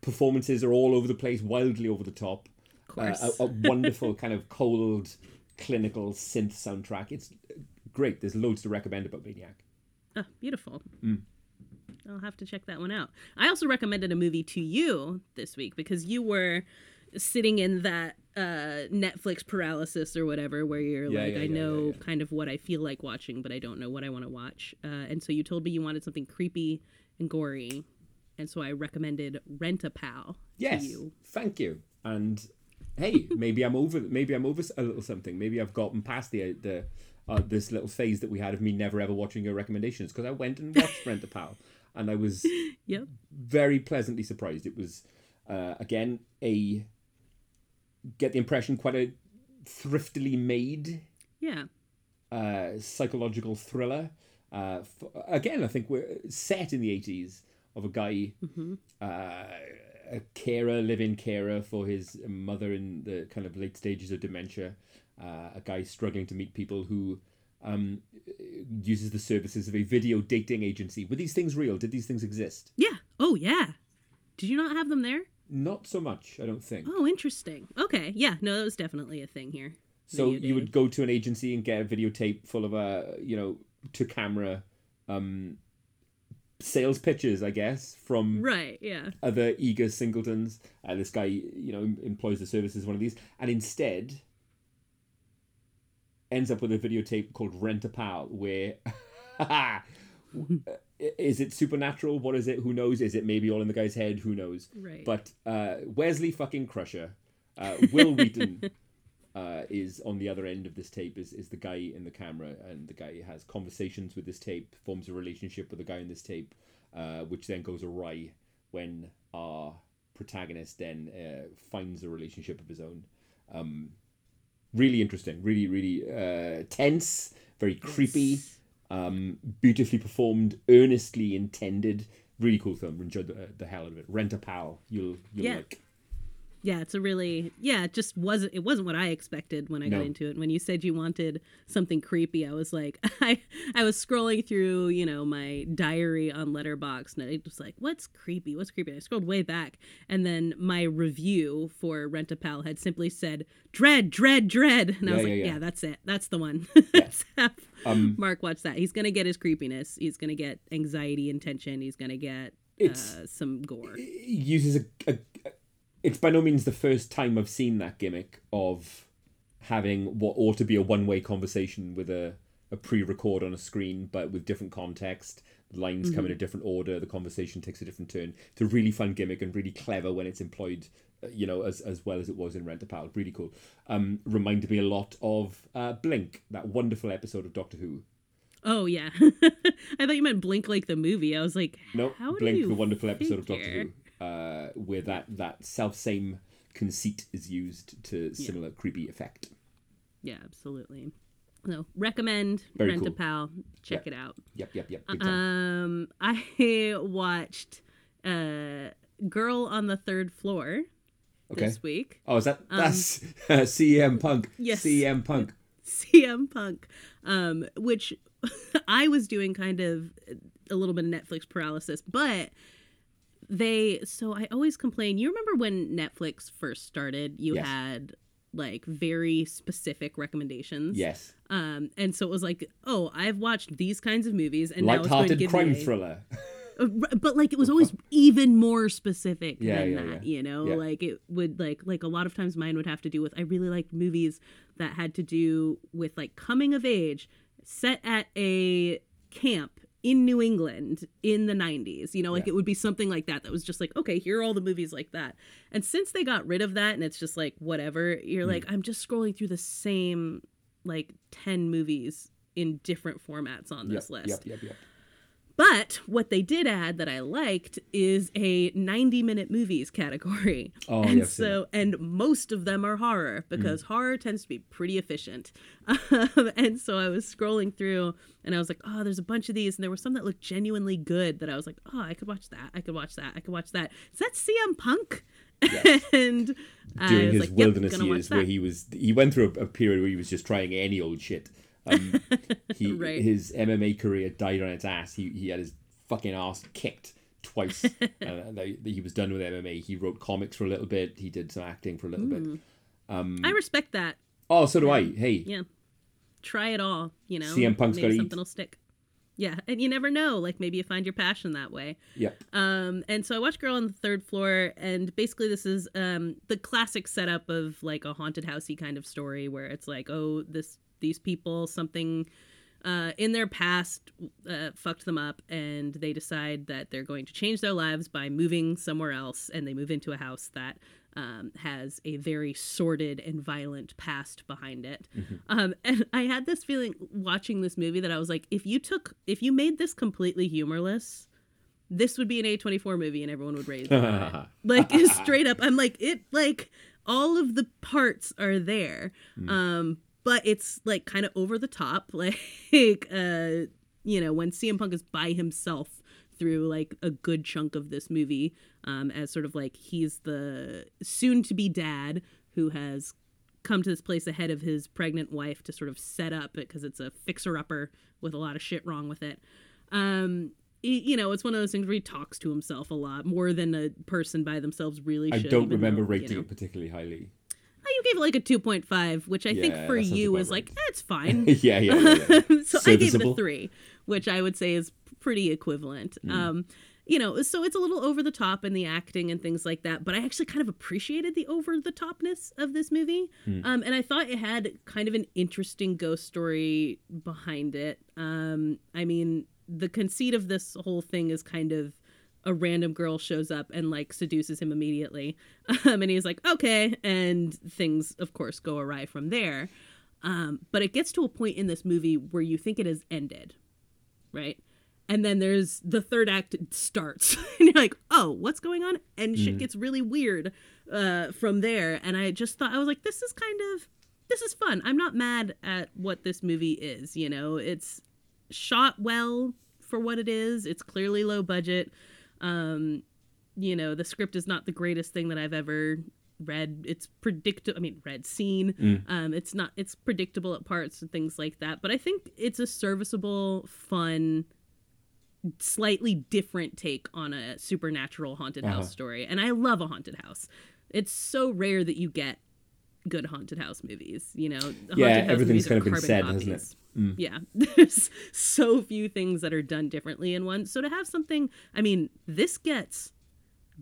Speaker 2: Performances are all over the place, wildly over the top. Uh, a, a wonderful [laughs] kind of cold, clinical synth soundtrack. It's great. There's loads to recommend about Maniac.
Speaker 1: Oh, beautiful.
Speaker 2: Mm.
Speaker 1: I'll have to check that one out. I also recommended a movie to you this week because you were sitting in that uh, Netflix paralysis or whatever, where you're
Speaker 2: Yeah,
Speaker 1: like,
Speaker 2: yeah,
Speaker 1: I
Speaker 2: yeah,
Speaker 1: know kind of what I feel like watching, but I don't know what I want to watch. Uh, and so you told me you wanted something creepy and gory. And so I recommended Rent a Pal
Speaker 2: Yes,
Speaker 1: to you.
Speaker 2: thank you. And hey, maybe I'm over. Maybe I'm over a little something. Maybe I've gotten past the the uh, this little phase that we had of me never ever watching your recommendations because I went and watched [laughs] Rent a Pal, and I was
Speaker 1: Yep.
Speaker 2: very pleasantly surprised. It was uh, again a get the impression quite a thriftily made
Speaker 1: Yeah.
Speaker 2: uh, psychological thriller. Uh, f- again, I think we're set in the eighties of a guy, uh, a carer, live-in carer for his mother in the kind of late stages of dementia. Uh, a guy struggling to meet people who um, uses the services of a video dating agency. Were these things real? Did these things exist?
Speaker 1: Yeah. Oh, yeah. Did you not have them there?
Speaker 2: Not so much, I don't think.
Speaker 1: Oh, interesting. Okay. Yeah. No, that was definitely a thing here.
Speaker 2: So you would go to an agency and get a videotape full of a you know to camera um sales pitches, I guess, from
Speaker 1: Right. Yeah.
Speaker 2: other eager singletons. Uh, this guy, you know, employs the services of one of these, and instead ends up with a videotape called Rent a Pal, where [laughs] is it supernatural? What is it? Who knows? Is it maybe all in the guy's head? Who knows?
Speaker 1: Right.
Speaker 2: But uh, Wesley fucking Crusher, uh, Wil Wheaton, [laughs] uh, is on the other end of this tape is, is the guy in the camera, and the guy has conversations with this tape, forms a relationship with the guy in this tape, uh, which then goes awry when our protagonist then uh, finds a relationship of his own. Um, really interesting, really, really uh, tense, very creepy, um, beautifully performed, earnestly intended. Really cool film. Enjoyed the, the hell out of it. Rent a pal. You'll you'll
Speaker 1: Yeah.
Speaker 2: like.
Speaker 1: Yeah, it's a really yeah. It just wasn't. It wasn't what I expected when I
Speaker 2: No.
Speaker 1: got into it. When you said you wanted something creepy, I was like, [laughs] I I was scrolling through you know my diary on Letterboxd, and I was like, what's creepy? What's creepy? And I scrolled way back, and then my review for Rent a Pal had simply said dread, dread, dread, and I
Speaker 2: Yeah,
Speaker 1: was
Speaker 2: yeah,
Speaker 1: like,
Speaker 2: yeah.
Speaker 1: yeah, that's it. That's the one. [laughs] Let's have [laughs]
Speaker 2: Um,
Speaker 1: Mark watch that. He's gonna get his creepiness. He's gonna get anxiety and tension. He's gonna get uh, some gore.
Speaker 2: uses a, a, a- it's by no means the first time I've seen that gimmick of having what ought to be a one way conversation with a, a pre record on a screen, but with different context. The lines come in a different order, the conversation takes a different turn. It's a really fun gimmick and really clever when it's employed, uh, you know, as, as well as it was in Rent a Pal. Really cool. Um, reminded me a lot of uh, Blink, that wonderful episode of Doctor Who.
Speaker 1: Oh yeah, [laughs] I thought you meant Blink like the movie. I was like,
Speaker 2: No,
Speaker 1: how do
Speaker 2: Blink, the wonderful episode of Doctor? Who, uh, where that that self same conceit is used to similar creepy effect.
Speaker 1: Yeah, absolutely. So recommend
Speaker 2: Very
Speaker 1: Rent a. Pal. Check
Speaker 2: Yeah.
Speaker 1: it out.
Speaker 2: Yep, yep, yep.
Speaker 1: Um, I [laughs] watched uh, Girl on the Third Floor
Speaker 2: okay.
Speaker 1: this week.
Speaker 2: Oh, is that that's [laughs] CM Punk?
Speaker 1: um, Yes.
Speaker 2: CM Punk.
Speaker 1: CM Punk, um, which [laughs] I was doing kind of a little bit of Netflix paralysis, but they so I always complain. You remember when Netflix first started, you
Speaker 2: Yes.
Speaker 1: had like very specific recommendations.
Speaker 2: Yes.
Speaker 1: Um, and so it was like, oh, I've watched these kinds of movies, and now it's going to
Speaker 2: Light-hearted
Speaker 1: give
Speaker 2: crime
Speaker 1: me a-
Speaker 2: thriller.
Speaker 1: Uh, but like it was [laughs] always even more specific
Speaker 2: Yeah,
Speaker 1: than
Speaker 2: yeah,
Speaker 1: that
Speaker 2: yeah.
Speaker 1: you know like it would like like a lot of times mine would have to do with i really liked movies that had to do with like coming of age set at a camp in new england in the 90s you know like
Speaker 2: Yeah.
Speaker 1: it would be something like that that was just like okay here are all the movies like that and since they got rid of that and it's just like whatever you're mm. like i'm just scrolling through the same like 10 movies in different formats on
Speaker 2: Yep,
Speaker 1: this list
Speaker 2: yep, yep, yep.
Speaker 1: But what they did add that I liked is a 90 minute movies category.
Speaker 2: Oh,
Speaker 1: and
Speaker 2: yeah, seen
Speaker 1: so and most of them are horror because horror tends to be pretty efficient. Um, [laughs] and so I was scrolling through and I was like, "Oh, there's a bunch of these." And there were some that looked genuinely good that I was like, "Oh, I could watch that. I could watch that. I could watch that." Is that CM Punk? [laughs] and I
Speaker 2: During his
Speaker 1: like,
Speaker 2: wilderness
Speaker 1: gonna
Speaker 2: years, where he was, he went through a, a period where he was just trying any old shit. Um, [laughs] he
Speaker 1: Right.
Speaker 2: his MMA career died on its ass. He he had his fucking ass kicked twice. [laughs] and uh, he was done with MMA. He wrote comics for a little bit. He did some acting for a little bit.
Speaker 1: Um, I respect that.
Speaker 2: Oh, so do I. Hey,
Speaker 1: Yeah. Try it all, you know.
Speaker 2: CM Punk's gotta
Speaker 1: something
Speaker 2: eat.
Speaker 1: will stick. Yeah, and you never know. Like maybe you find your passion that way.
Speaker 2: Yeah.
Speaker 1: Um, and so I watched Girl on the Third Floor, and basically this is um the classic setup of like a haunted housey kind of story where it's like, oh, this these people something uh, in their past uh, fucked them up, and they decide that they're going to change their lives by moving somewhere else, and they move into a house that um, has a very sordid and violent past behind it. Um, and I had this feeling watching this movie that I was like, if you took, if you made this completely humorless, this would be an A24 movie and everyone would raise [laughs] like straight up I'm like it like all of the parts are there. Um but it's like kind of over the top [laughs] like uh you know when CM Punk is by himself through like a good chunk of this movie um as sort of like he's the soon to be dad who has come to this place ahead of his pregnant wife to sort of set up it because it's a fixer upper with a lot of shit wrong with it um you know it's one of those things where he talks to himself a lot more than a person by themselves really should.
Speaker 2: I
Speaker 1: should
Speaker 2: don't remember
Speaker 1: though, you
Speaker 2: rating
Speaker 1: know.
Speaker 2: it particularly highly.
Speaker 1: You gave it like a 2.5 which i think for you was like
Speaker 2: that's
Speaker 1: eh, [laughs] fine
Speaker 2: yeah, yeah, yeah. yeah. [laughs]
Speaker 1: so I gave it a three, which I would say is pretty equivalent.
Speaker 2: Hmm.
Speaker 1: Um, you know, so it's a little over the top in the acting and things like that, but I actually kind of appreciated the over the topness of this movie.
Speaker 2: Hmm.
Speaker 1: Um, and I thought it had kind of an interesting ghost story behind it. Um, I mean, the conceit of this whole thing is kind of a random girl shows up and like seduces him immediately. [laughs] Um, and he's like, okay. And things, of course, go awry from there. Um, but it gets to a point in this movie where you think it has ended, right? And then there's the third act starts, [laughs] and you're like, oh, what's going on? And shit gets really weird uh, from there. And I just thought, I was like, this is kind of, this is fun. I'm not mad at what this movie is. You know, it's shot well for what it is. It's clearly low budget. Um, you know, the script is not the greatest thing that I've ever read. It's predictable. I mean, read, seen. Um, it's not. It's predictable at parts and things like that. But I think it's a serviceable, fun, slightly different take on a supernatural haunted house story. And I love a haunted house. It's so rare that you get good haunted house movies. You know, The
Speaker 2: Yeah,
Speaker 1: house
Speaker 2: everything's kind of been said, hasn't it?
Speaker 1: copies. Yeah, there's [laughs] so few things that are done differently in one. So to have something, I mean, this gets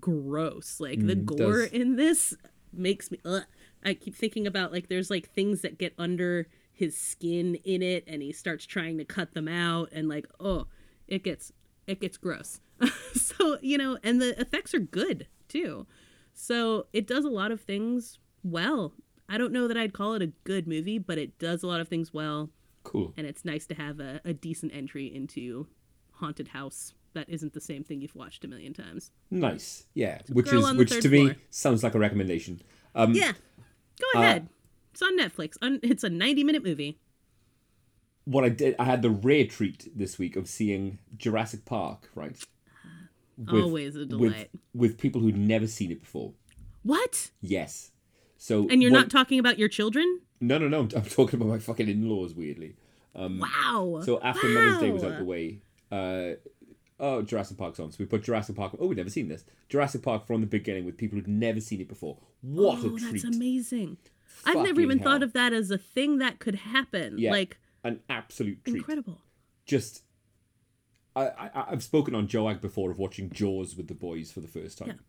Speaker 1: gross. Like the
Speaker 2: Mm,
Speaker 1: gore
Speaker 2: does.
Speaker 1: in this makes me. Ugh. I keep thinking about like there's like things that get under his skin in it, and he starts trying to cut them out, and like oh, it gets it gets gross. [laughs] so you know, and the effects are good too. So it does a lot of things well. I don't know that I'd call it a good movie, but it does a lot of things well
Speaker 2: Cool.
Speaker 1: and it's nice to have a, a decent entry into haunted house that isn't the same thing you've watched a million times.
Speaker 2: Nice. Yeah. Which
Speaker 1: Girl
Speaker 2: is which to me sounds like a recommendation. Um,
Speaker 1: Yeah, go ahead. it's on Netflix. It's a 90 minute movie.
Speaker 2: What I did, I had the rare treat this week of seeing Jurassic Park. Right. With-
Speaker 1: Always a
Speaker 2: With
Speaker 1: delight.
Speaker 2: with people who'd never seen it before.
Speaker 1: What?
Speaker 2: Yes. So
Speaker 1: And you're
Speaker 2: what-
Speaker 1: not talking about your children?
Speaker 2: No, no, no. I'm, I'm talking about my fucking in-laws. Weirdly.
Speaker 1: wow.
Speaker 2: Um, So after Mother's Day was out the way, uh, oh, Jurassic Park's on. So we put Jurassic Park. Oh, we've never seen this. Jurassic Park from the beginning with people who'd never seen it before. What
Speaker 1: oh,
Speaker 2: a treat!
Speaker 1: Oh, that's amazing. I've never even
Speaker 2: hell.
Speaker 1: thought of that as a thing that could happen.
Speaker 2: Yeah,
Speaker 1: Like,
Speaker 2: an absolute treat.
Speaker 1: incredible.
Speaker 2: Just, I, I, I've spoken on Joag before of watching Jaws with the boys for the first time.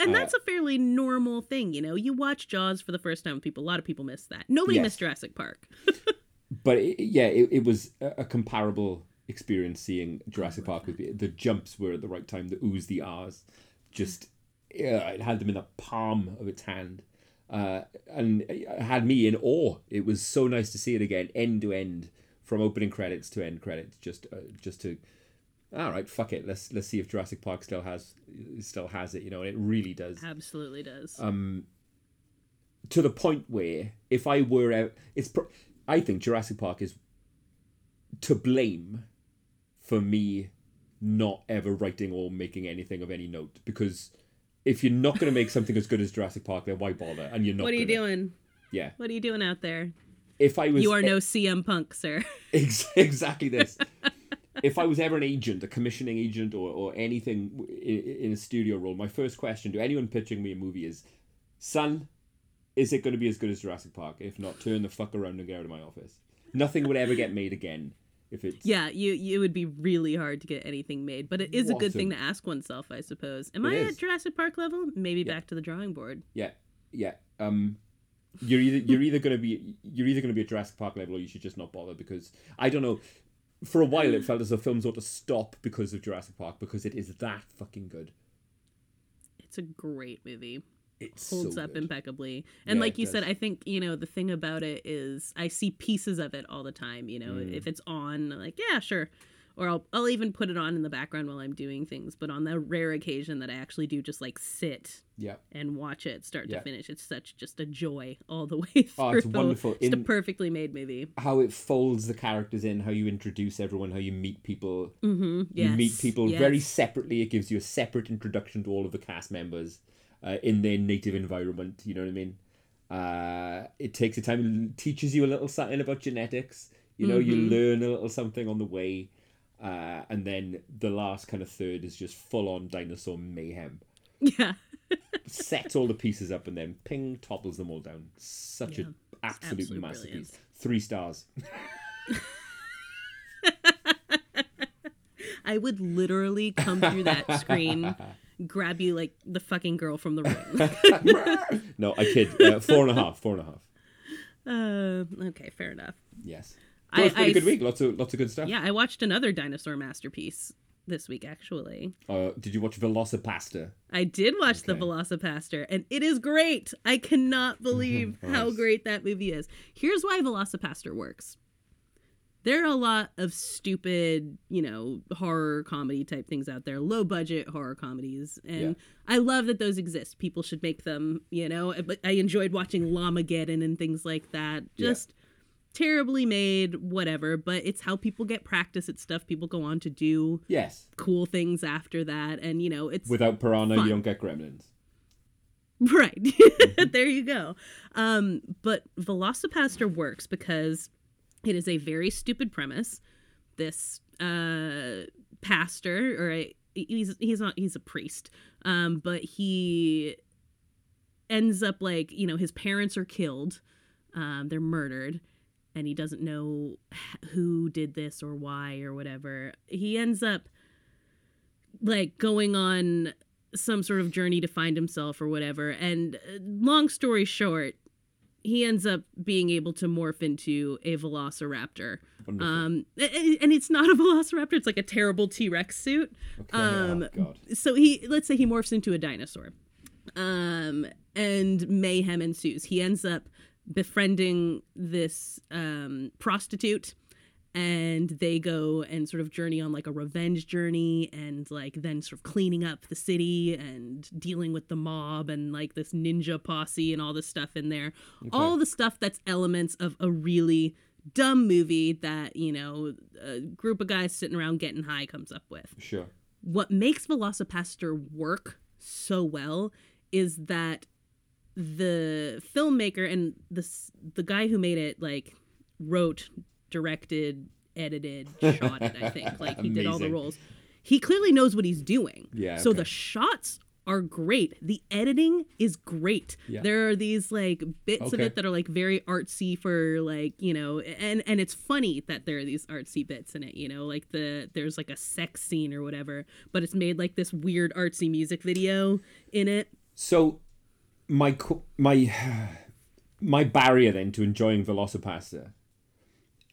Speaker 1: And that's a fairly normal thing, you know. You watch Jaws for the first time with people. A lot of people miss that. Nobody
Speaker 2: Yes.
Speaker 1: missed Jurassic Park. [laughs]
Speaker 2: But it, yeah, it, it was a, comparable experience seeing Jurassic Park with the, the jumps were at the right time, the oohs, the ahs, just yeah, it had them in the palm of its hand, uh, and it had me in awe. It was so nice to see it again, end to end, from opening credits to end credits. Just uh, just to, all right, fuck it, let's let's see if Jurassic Park still has still has it, you know, and it really does
Speaker 1: Absolutely does.
Speaker 2: Um, to the point where if I were out, it's pro- I think Jurassic Park is to blame for me not ever writing or making anything of any note because if you're not going to make something as good as Jurassic Park, then why bother? And you're not.
Speaker 1: what are you
Speaker 2: gonna.
Speaker 1: doing?
Speaker 2: Yeah.
Speaker 1: What are you doing out there?
Speaker 2: If I was,
Speaker 1: You are no CM Punk, sir. [laughs]
Speaker 2: Ex- exactly this. [laughs] if I was ever an agent, a commissioning agent, or, or anything in, in a studio role, my first question to anyone pitching me a movie is, "Son, is it going to be as good as Jurassic Park? If not, turn the fuck around and get out of my office." Nothing would ever get made again if it's
Speaker 1: Yeah, you, you it would be really hard to get anything made, but it is a good
Speaker 2: a-
Speaker 1: thing to ask oneself, I suppose. Am
Speaker 2: It
Speaker 1: I
Speaker 2: is.
Speaker 1: at Jurassic Park level? Maybe back to the drawing board.
Speaker 2: yeah, yeah. Um, you're either you're either going to be you're either going to be at Jurassic Park level, or you should just not bother because I don't know. For a while, it felt as though films ought to stop because of Jurassic Park because it is that fucking good.
Speaker 1: It's a great movie.
Speaker 2: It
Speaker 1: Holds
Speaker 2: so
Speaker 1: up
Speaker 2: good.
Speaker 1: impeccably. And
Speaker 2: Yeah,
Speaker 1: like you said. I think, you know, the thing about it is I see pieces of it all the time, you know.
Speaker 2: Mm.
Speaker 1: If it's on, like, yeah, sure. Or I'll I'll even put it on in the background while I'm doing things, but on the rare occasion that I actually do just like sit
Speaker 2: Yeah.
Speaker 1: and watch it start
Speaker 2: Yeah.
Speaker 1: to finish. It's such just a joy all the [laughs] way through.
Speaker 2: Oh, it's wonderful.
Speaker 1: Just a perfectly made movie.
Speaker 2: how it folds the characters in, how you introduce everyone, how you meet people.
Speaker 1: Mm-hmm.
Speaker 2: You meet people
Speaker 1: yes.
Speaker 2: very separately. It gives you a separate introduction to all of the cast members uh, in their native environment. You know what I mean? Uh, it takes a time and teaches you a little something about genetics. You know, you
Speaker 1: Mhm.
Speaker 2: learn a little something on the way. Uh, and then the last kind of third is just full on dinosaur mayhem.
Speaker 1: Yeah. [laughs]
Speaker 2: Sets all the pieces up and then ping topples them all down. Such
Speaker 1: Yeah.
Speaker 2: an absolute
Speaker 1: absolute
Speaker 2: masterpiece.
Speaker 1: brilliance.
Speaker 2: Three stars. [laughs]
Speaker 1: I would literally come through that screen, grab you like the fucking girl from the ring. [laughs]
Speaker 2: no, I kid. Uh, four and a half. Four and a half.
Speaker 1: uh, okay, fair enough.
Speaker 2: Yes.
Speaker 1: I-
Speaker 2: So it's been
Speaker 1: I
Speaker 2: a good week. Lots of lots of good stuff.
Speaker 1: Yeah, I watched another dinosaur masterpiece this week, actually.
Speaker 2: Uh, did you watch VelociPastor?
Speaker 1: I did watch the
Speaker 2: Okay.
Speaker 1: VelociPastor, and it is great. I cannot [laughs] believe how great that movie is. Here's why VelociPastor works. There are a lot of stupid, you know, horror comedy type things out there, low budget horror comedies. And
Speaker 2: Yeah.
Speaker 1: I love that those exist. People should make them, you know. But I enjoyed watching Llamageddon and things like that.
Speaker 2: Yeah.
Speaker 1: Terribly made, whatever. But it's how people get practice at stuff. People go on to do
Speaker 2: Yes.
Speaker 1: cool things after that. And, you know, it's
Speaker 2: Without Piranha,
Speaker 1: Fun.
Speaker 2: you don't get Gremlins. [laughs]
Speaker 1: Right.
Speaker 2: Mm-hmm. [laughs]
Speaker 1: there you go. Um, but VelociPastor works because it is a very stupid premise. This uh, pastor, or a, he's he's not he's a priest, um, but he ends up like you know his parents are killed, um, they're murdered, and he doesn't know who did this or why or whatever. He ends up like going on some sort of journey to find himself or whatever. And uh, long story short, he ends up being able to morph into a velociraptor.
Speaker 2: Wonderful.
Speaker 1: Um, and it's not a [laughs] velociraptor; it's like a terrible T Rex suit.
Speaker 2: okay.
Speaker 1: um,
Speaker 2: oh, God.
Speaker 1: So he, let's say, he morphs into a dinosaur, um, and mayhem ensues. He ends up befriending this um, prostitute and they go and sort of journey on like a revenge journey and like then sort of cleaning up the city and dealing with the mob and like this ninja posse and all this stuff in there. All the stuff that's elements of a really dumb movie that you know a group of guys sitting around getting high comes up with.
Speaker 2: Sure.
Speaker 1: what makes VelociPastor work so well is that the filmmaker and the the guy who made it like wrote, directed, edited, [laughs] shot it. I think like he did all the roles. He clearly knows what he's doing.
Speaker 2: Yeah,
Speaker 1: So
Speaker 2: okay.
Speaker 1: the shots are great. The editing is great.
Speaker 2: Yeah.
Speaker 1: There are these like bits of it that are like very artsy for like, you know, and and it's funny that there are these artsy bits in it, you know, like the there's like a sex scene or whatever, but it's made like this weird artsy music video in it.
Speaker 2: So, my my [sighs] my barrier then to enjoying VelociPastor,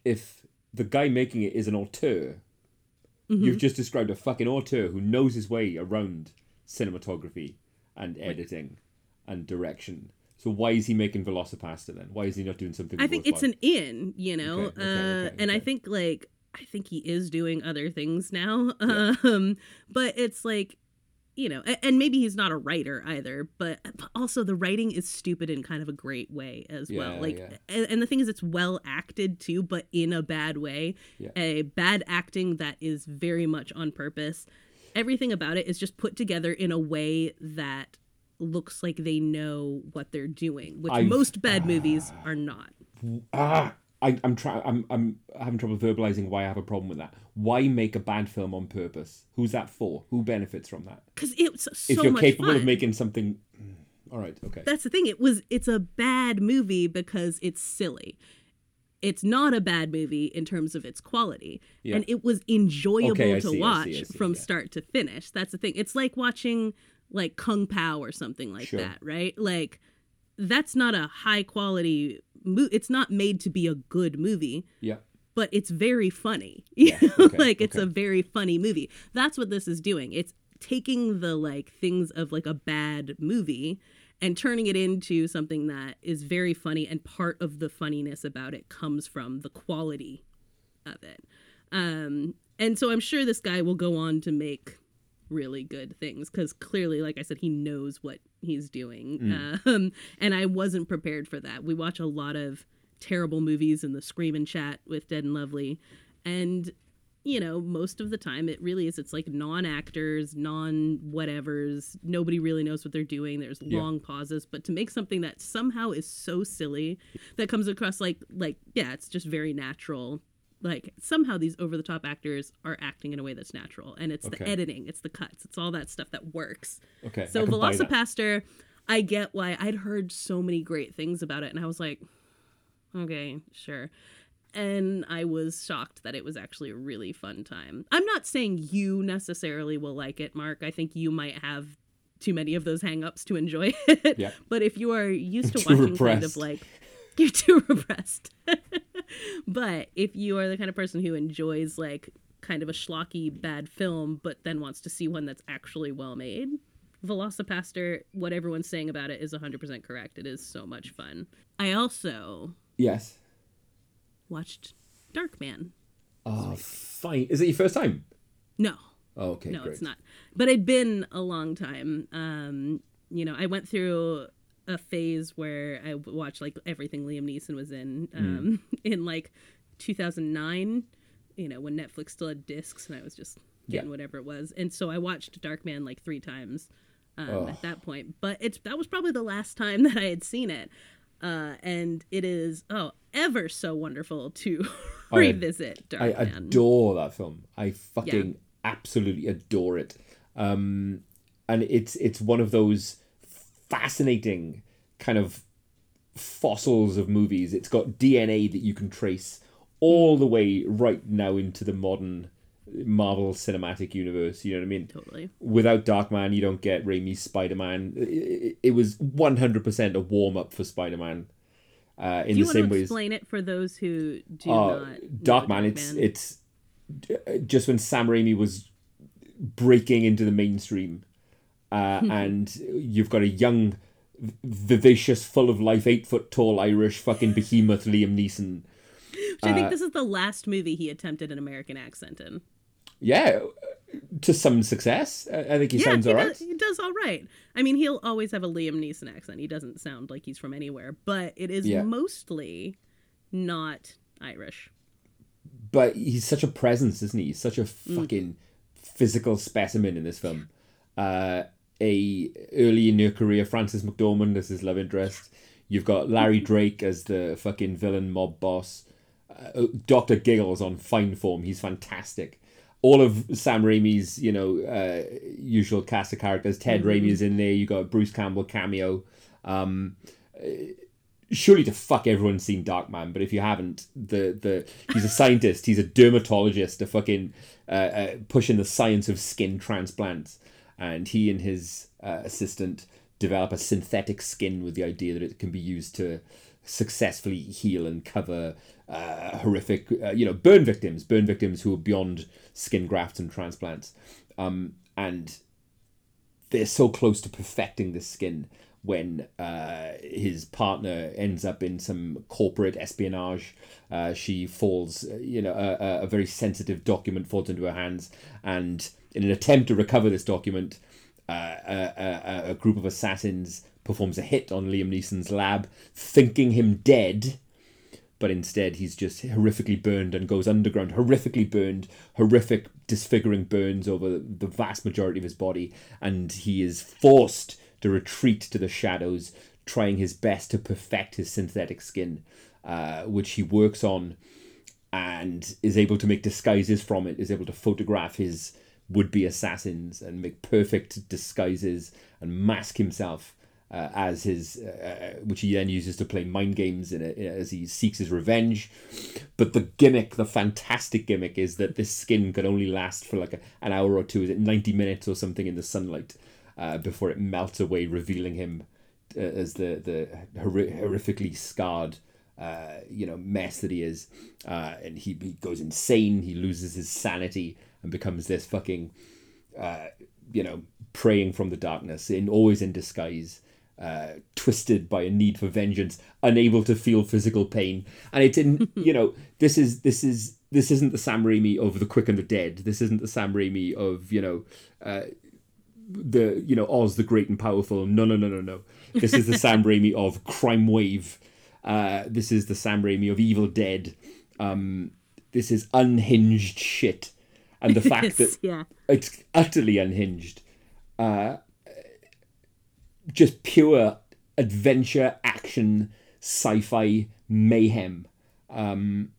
Speaker 2: if the guy making it is an auteur,
Speaker 1: Mm-hmm.
Speaker 2: you've just described a fucking auteur who knows his way around cinematography and editing and direction. So why is he making VelociPastor then? Why is he not doing something?
Speaker 1: I think it's an in, you know,
Speaker 2: Okay, okay,
Speaker 1: uh,
Speaker 2: okay,
Speaker 1: and I think like I think he is doing other things now, [laughs] um, but it's like, you know, and maybe he's not a writer either, but also the writing is stupid in kind of a great way as well. Like,
Speaker 2: yeah.
Speaker 1: and, the thing is, it's well acted too, but in a bad way,
Speaker 2: Yeah.
Speaker 1: a bad acting that is very much on purpose. Everything about it is just put together in a way that looks like they know what they're doing, which
Speaker 2: I've-
Speaker 1: most bad movies are not.
Speaker 2: ah. I, I'm trying. I'm I'm having trouble verbalizing why I have a problem with that. Why make a bad film on purpose? Who's that for? Who benefits from that?
Speaker 1: because it's so much.
Speaker 2: if you're
Speaker 1: much
Speaker 2: capable
Speaker 1: fun.
Speaker 2: of making something, Mm, all right, okay.
Speaker 1: That's the thing. It was it's a bad movie because it's silly. It's not a bad movie in terms of its quality,
Speaker 2: Yeah.
Speaker 1: and it was enjoyable
Speaker 2: Okay,
Speaker 1: to
Speaker 2: see, I
Speaker 1: watch
Speaker 2: see, I see,
Speaker 1: from
Speaker 2: yeah.
Speaker 1: start to finish. That's the thing. It's like watching like Kung Pow or something like
Speaker 2: Sure.
Speaker 1: that, right? Like that's not a high quality. Mo- it's not made to be a good movie
Speaker 2: Yeah.
Speaker 1: but it's very funny. [laughs] Know,
Speaker 2: okay,
Speaker 1: like it's
Speaker 2: okay.
Speaker 1: a very funny movie. That's what this is doing. It's taking the like things of like a bad movie and turning it into something that is very funny and part of the funniness about it comes from the quality of it. Um and so I'm sure this guy will go on to make really good things because clearly like i said he knows what he's doing. Um, and i wasn't prepared for that. We watch a lot of terrible movies in the scream and chat with dead and lovely and you know most of the time it really is it's like non-actors non-whatevers nobody really knows what they're doing there's
Speaker 2: Yeah.
Speaker 1: long pauses but to make something that somehow is so silly that comes across like like yeah it's just very natural like somehow these over the top actors are acting in a way that's natural and it's the editing it's the cuts it's all that stuff that works.
Speaker 2: Okay.
Speaker 1: So velocipastor i get why. I'd heard so many great things about it and i was like okay sure. And i was shocked that it was actually a really fun time. I'm not saying you necessarily will like it mark. I think you might have too many of those hang-ups to enjoy it.
Speaker 2: Yeah.
Speaker 1: but if you are used to [laughs] watching kind of like [laughs] you're too repressed [laughs] [laughs] but if you are the kind of person who enjoys like kind of a schlocky bad film, but then wants to see one that's actually well made. VelociPastor, what everyone's saying about it is 100% correct. It is so much fun. I also
Speaker 2: Yes.
Speaker 1: watched Darkman.
Speaker 2: Oh, fine. Is it your first time?
Speaker 1: No,
Speaker 2: Oh, okay,
Speaker 1: no,
Speaker 2: great.
Speaker 1: it's not. But it'd been a long time. Um, you know, I went through a phase where I watched like everything Liam Neeson was in um, [laughs] in like 2009. You know, when Netflix still had discs, and I was just getting
Speaker 2: Yeah.
Speaker 1: whatever it was. And so I watched Darkman like three times um,
Speaker 2: Oh.
Speaker 1: at that point. But it's that was probably the last time [laughs] that I had seen it. Uh, and it is oh ever so wonderful to [laughs] revisit
Speaker 2: I
Speaker 1: Darkman.
Speaker 2: adore that film. I fucking absolutely adore it. Um, and it's it's one of those fascinating kind of fossils of movies. It's got DNA that you can trace all the way right now into the modern Marvel Cinematic Universe. You know what I mean?
Speaker 1: totally.
Speaker 2: Without Darkman, you don't get Raimi's Spider Man. It, it was one hundred percent a warm up for Spider Man. Uh, in
Speaker 1: Do you
Speaker 2: the
Speaker 1: want
Speaker 2: same
Speaker 1: to explain it for those who do
Speaker 2: uh,
Speaker 1: not?
Speaker 2: Darkman, it's it's uh, just when Sam Raimi was breaking into the mainstream, uh, [laughs] and you've got a young, vivacious, full of life, eight foot tall Irish fucking behemoth Liam Neeson.
Speaker 1: Which I
Speaker 2: uh,
Speaker 1: think this is the last movie he attempted an American accent in.
Speaker 2: Yeah, to some success. I think he
Speaker 1: yeah,
Speaker 2: sounds
Speaker 1: he,
Speaker 2: alright.
Speaker 1: does, he does all right. I mean, he'll always have a Liam Neeson accent. He doesn't sound like he's from anywhere, but it is
Speaker 2: Yeah.
Speaker 1: mostly not Irish.
Speaker 2: but he's such a presence, isn't he? He's such a
Speaker 1: Mm.
Speaker 2: fucking physical specimen in this film. Uh, a early in your career, Frances McDormand as his love interest. You've got Larry Drake as the fucking villain mob boss. Uh, Doctor Giggles on fine form. He's fantastic. All of Sam Raimi's, you know, uh, usual cast of characters. Ted Raimi is in there. You got Bruce Campbell cameo. Um, surely to fuck everyone's seen Darkman, but if you haven't, the the he's a scientist, he's a dermatologist, a fucking uh, uh, pushing the science of skin transplants, and he and his uh, assistant develop a synthetic skin with the idea that it can be used to successfully heal and cover uh, horrific, uh, you know, burn victims, burn victims who are beyond skin grafts and transplants, um, and they're so close to perfecting the skin when uh, his partner ends up in some corporate espionage. Uh, she falls, uh, you know, a, a- a very sensitive document falls into her hands, and in an attempt to recover this document, uh, a, a, a group of assassins performs a hit on Liam Neeson's lab, thinking him dead but instead he's just horrifically burned and goes underground, horrifically burned, horrific disfiguring burns over the vast majority of his body, and he is forced to retreat to the shadows, trying his best to perfect his synthetic skin, uh, which he works on and is able to make disguises from it, is able to photograph his would be assassins and make perfect disguises and mask himself uh, as his, uh, which he then uses to play mind games in it, as he seeks his revenge. But the gimmick, the fantastic gimmick, is that this skin can only last for like a, an hour or two, is it 90 minutes or something in the sunlight uh, before it melts away, revealing him uh, as the, the horri- horrifically scarred uh, you know, mess that he is. Uh, and he, he goes insane, he loses his sanity and becomes this fucking, uh, you know, praying from the darkness, in always in disguise. Uh, twisted by a need for vengeance, unable to feel physical pain, and it's [laughs] in you know this is this is this isn't the Sam Raimi of the Quick and the Dead. This isn't the Sam Raimi of you know uh, the you know Oz the Great and Powerful. No, no, no, no, no. This is the [laughs] Sam Raimi of Crimewave. Uh, this is the Sam Raimi of Evil Dead. Um, this is unhinged shit, and the [laughs] fact that
Speaker 1: yeah.
Speaker 2: it's utterly unhinged. Uh, just pure adventure, action, sci-fi mayhem, um,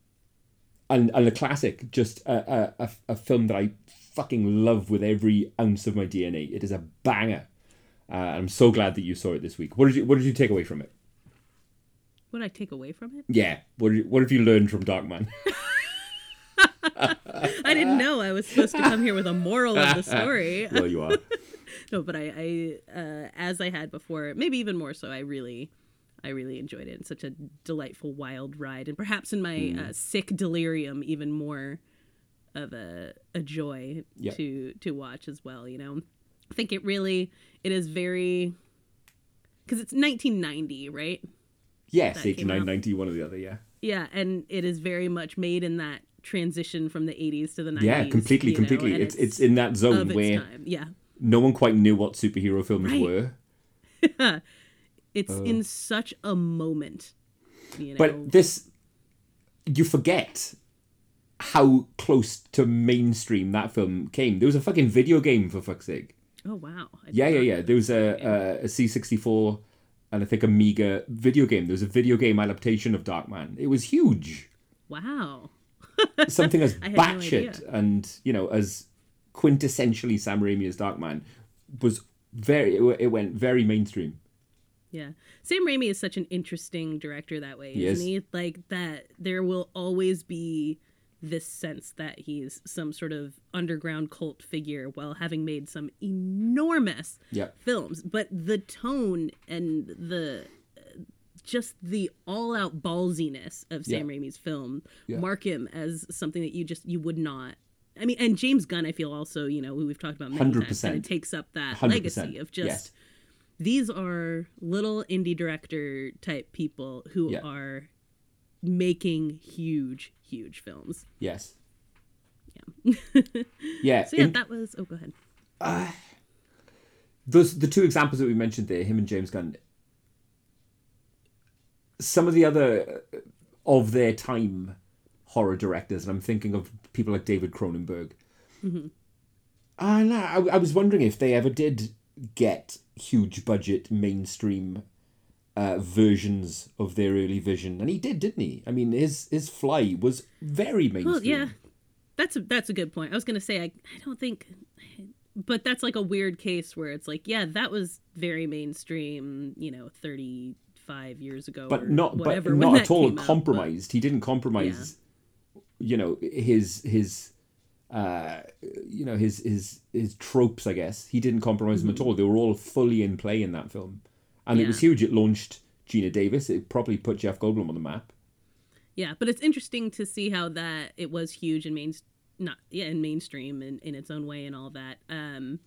Speaker 2: and and a classic. Just a, a, a, film that I fucking love with every ounce of my DNA. It is a banger. Uh, I'm so glad that you saw it this week. What did you What did you take away from it?
Speaker 1: What did I take away from it?
Speaker 2: Yeah. What did you, What have you learned from Darkman? [laughs]
Speaker 1: I didn't know I was supposed to come here with a moral of the story. [laughs]
Speaker 2: well, you are. [laughs]
Speaker 1: no, but I, I uh, as I had before, maybe even more so. I really, I really enjoyed it. It's such a delightful, wild ride, and perhaps in my uh, sick delirium, even more of a a joy
Speaker 2: Yep.
Speaker 1: to to watch as well. You know, I think it really it is very because it's 1990, right?
Speaker 2: Yes,
Speaker 1: That came
Speaker 2: 89, 90, one or the other, yeah.
Speaker 1: Yeah, and it is very much made in that transition from the 80s to the 90s.
Speaker 2: Yeah, completely,
Speaker 1: you know,
Speaker 2: completely. It's, it's in that zone where
Speaker 1: time. Yeah,
Speaker 2: no one quite knew what superhero films
Speaker 1: Right.
Speaker 2: were. [laughs]
Speaker 1: it's in such a moment. You know.
Speaker 2: But this, you forget how close to mainstream that film came. There was a fucking video game for fuck's sake.
Speaker 1: oh wow,
Speaker 2: Yeah, yeah, yeah. There was a, a, a C64 and I think Amiga video game. There was a video game adaptation of Darkman. It was huge.
Speaker 1: Wow. [laughs]
Speaker 2: Something as
Speaker 1: had no
Speaker 2: and, you know, as quintessentially Sam Raimi as Darkman was very, it, it went very mainstream.
Speaker 1: Yeah. Sam Raimi is such an interesting director that way,
Speaker 2: He
Speaker 1: isn't
Speaker 2: is.
Speaker 1: he? Like that there will always be this sense that he's some sort of underground cult figure while having made some enormous
Speaker 2: Yeah.
Speaker 1: films. But the tone and the just the all-out ballsiness of Sam
Speaker 2: Yeah.
Speaker 1: Raimi's film
Speaker 2: Yeah.
Speaker 1: mark him as something that you just you would not I mean, and James Gunn, I feel also, you know, we've talked about many
Speaker 2: 100%.
Speaker 1: kind of takes up that
Speaker 2: 100%.
Speaker 1: legacy of just
Speaker 2: Yes.
Speaker 1: these are little indie director type people who
Speaker 2: Yeah.
Speaker 1: are making huge, huge films.
Speaker 2: Yes.
Speaker 1: Yeah. [laughs]
Speaker 2: Yeah.
Speaker 1: So yeah,
Speaker 2: in-
Speaker 1: that was. Oh, go ahead.
Speaker 2: those the two examples that we mentioned there, him and James Gunn. Some of the other uh, of their time horror directors, and I'm thinking of people like David Cronenberg. Ah, no, I, I was wondering if they ever did get huge budget mainstream uh, versions of their early vision, and he did, didn't he? I mean, his his Fly was very mainstream.
Speaker 1: Well, yeah, that's a that's a good point. I was gonna say I I don't think, but that's like a weird case where it's like yeah that was very mainstream, you know, thirty five years ago,
Speaker 2: but not but
Speaker 1: whatever, when
Speaker 2: not at all
Speaker 1: came out, but-
Speaker 2: compromised. He didn't compromise you know his his uh you know his his his tropes i guess. He didn't compromise them at all. They were all fully in play in that film. And it was
Speaker 1: Mm-hmm.
Speaker 2: Huge. It launched Geena Davis. It probably put jeff goldblum on the map.
Speaker 1: Yeah, but it's interesting to see how that it was huge and main not yeah in mainstream in, in its own way and all that. Um,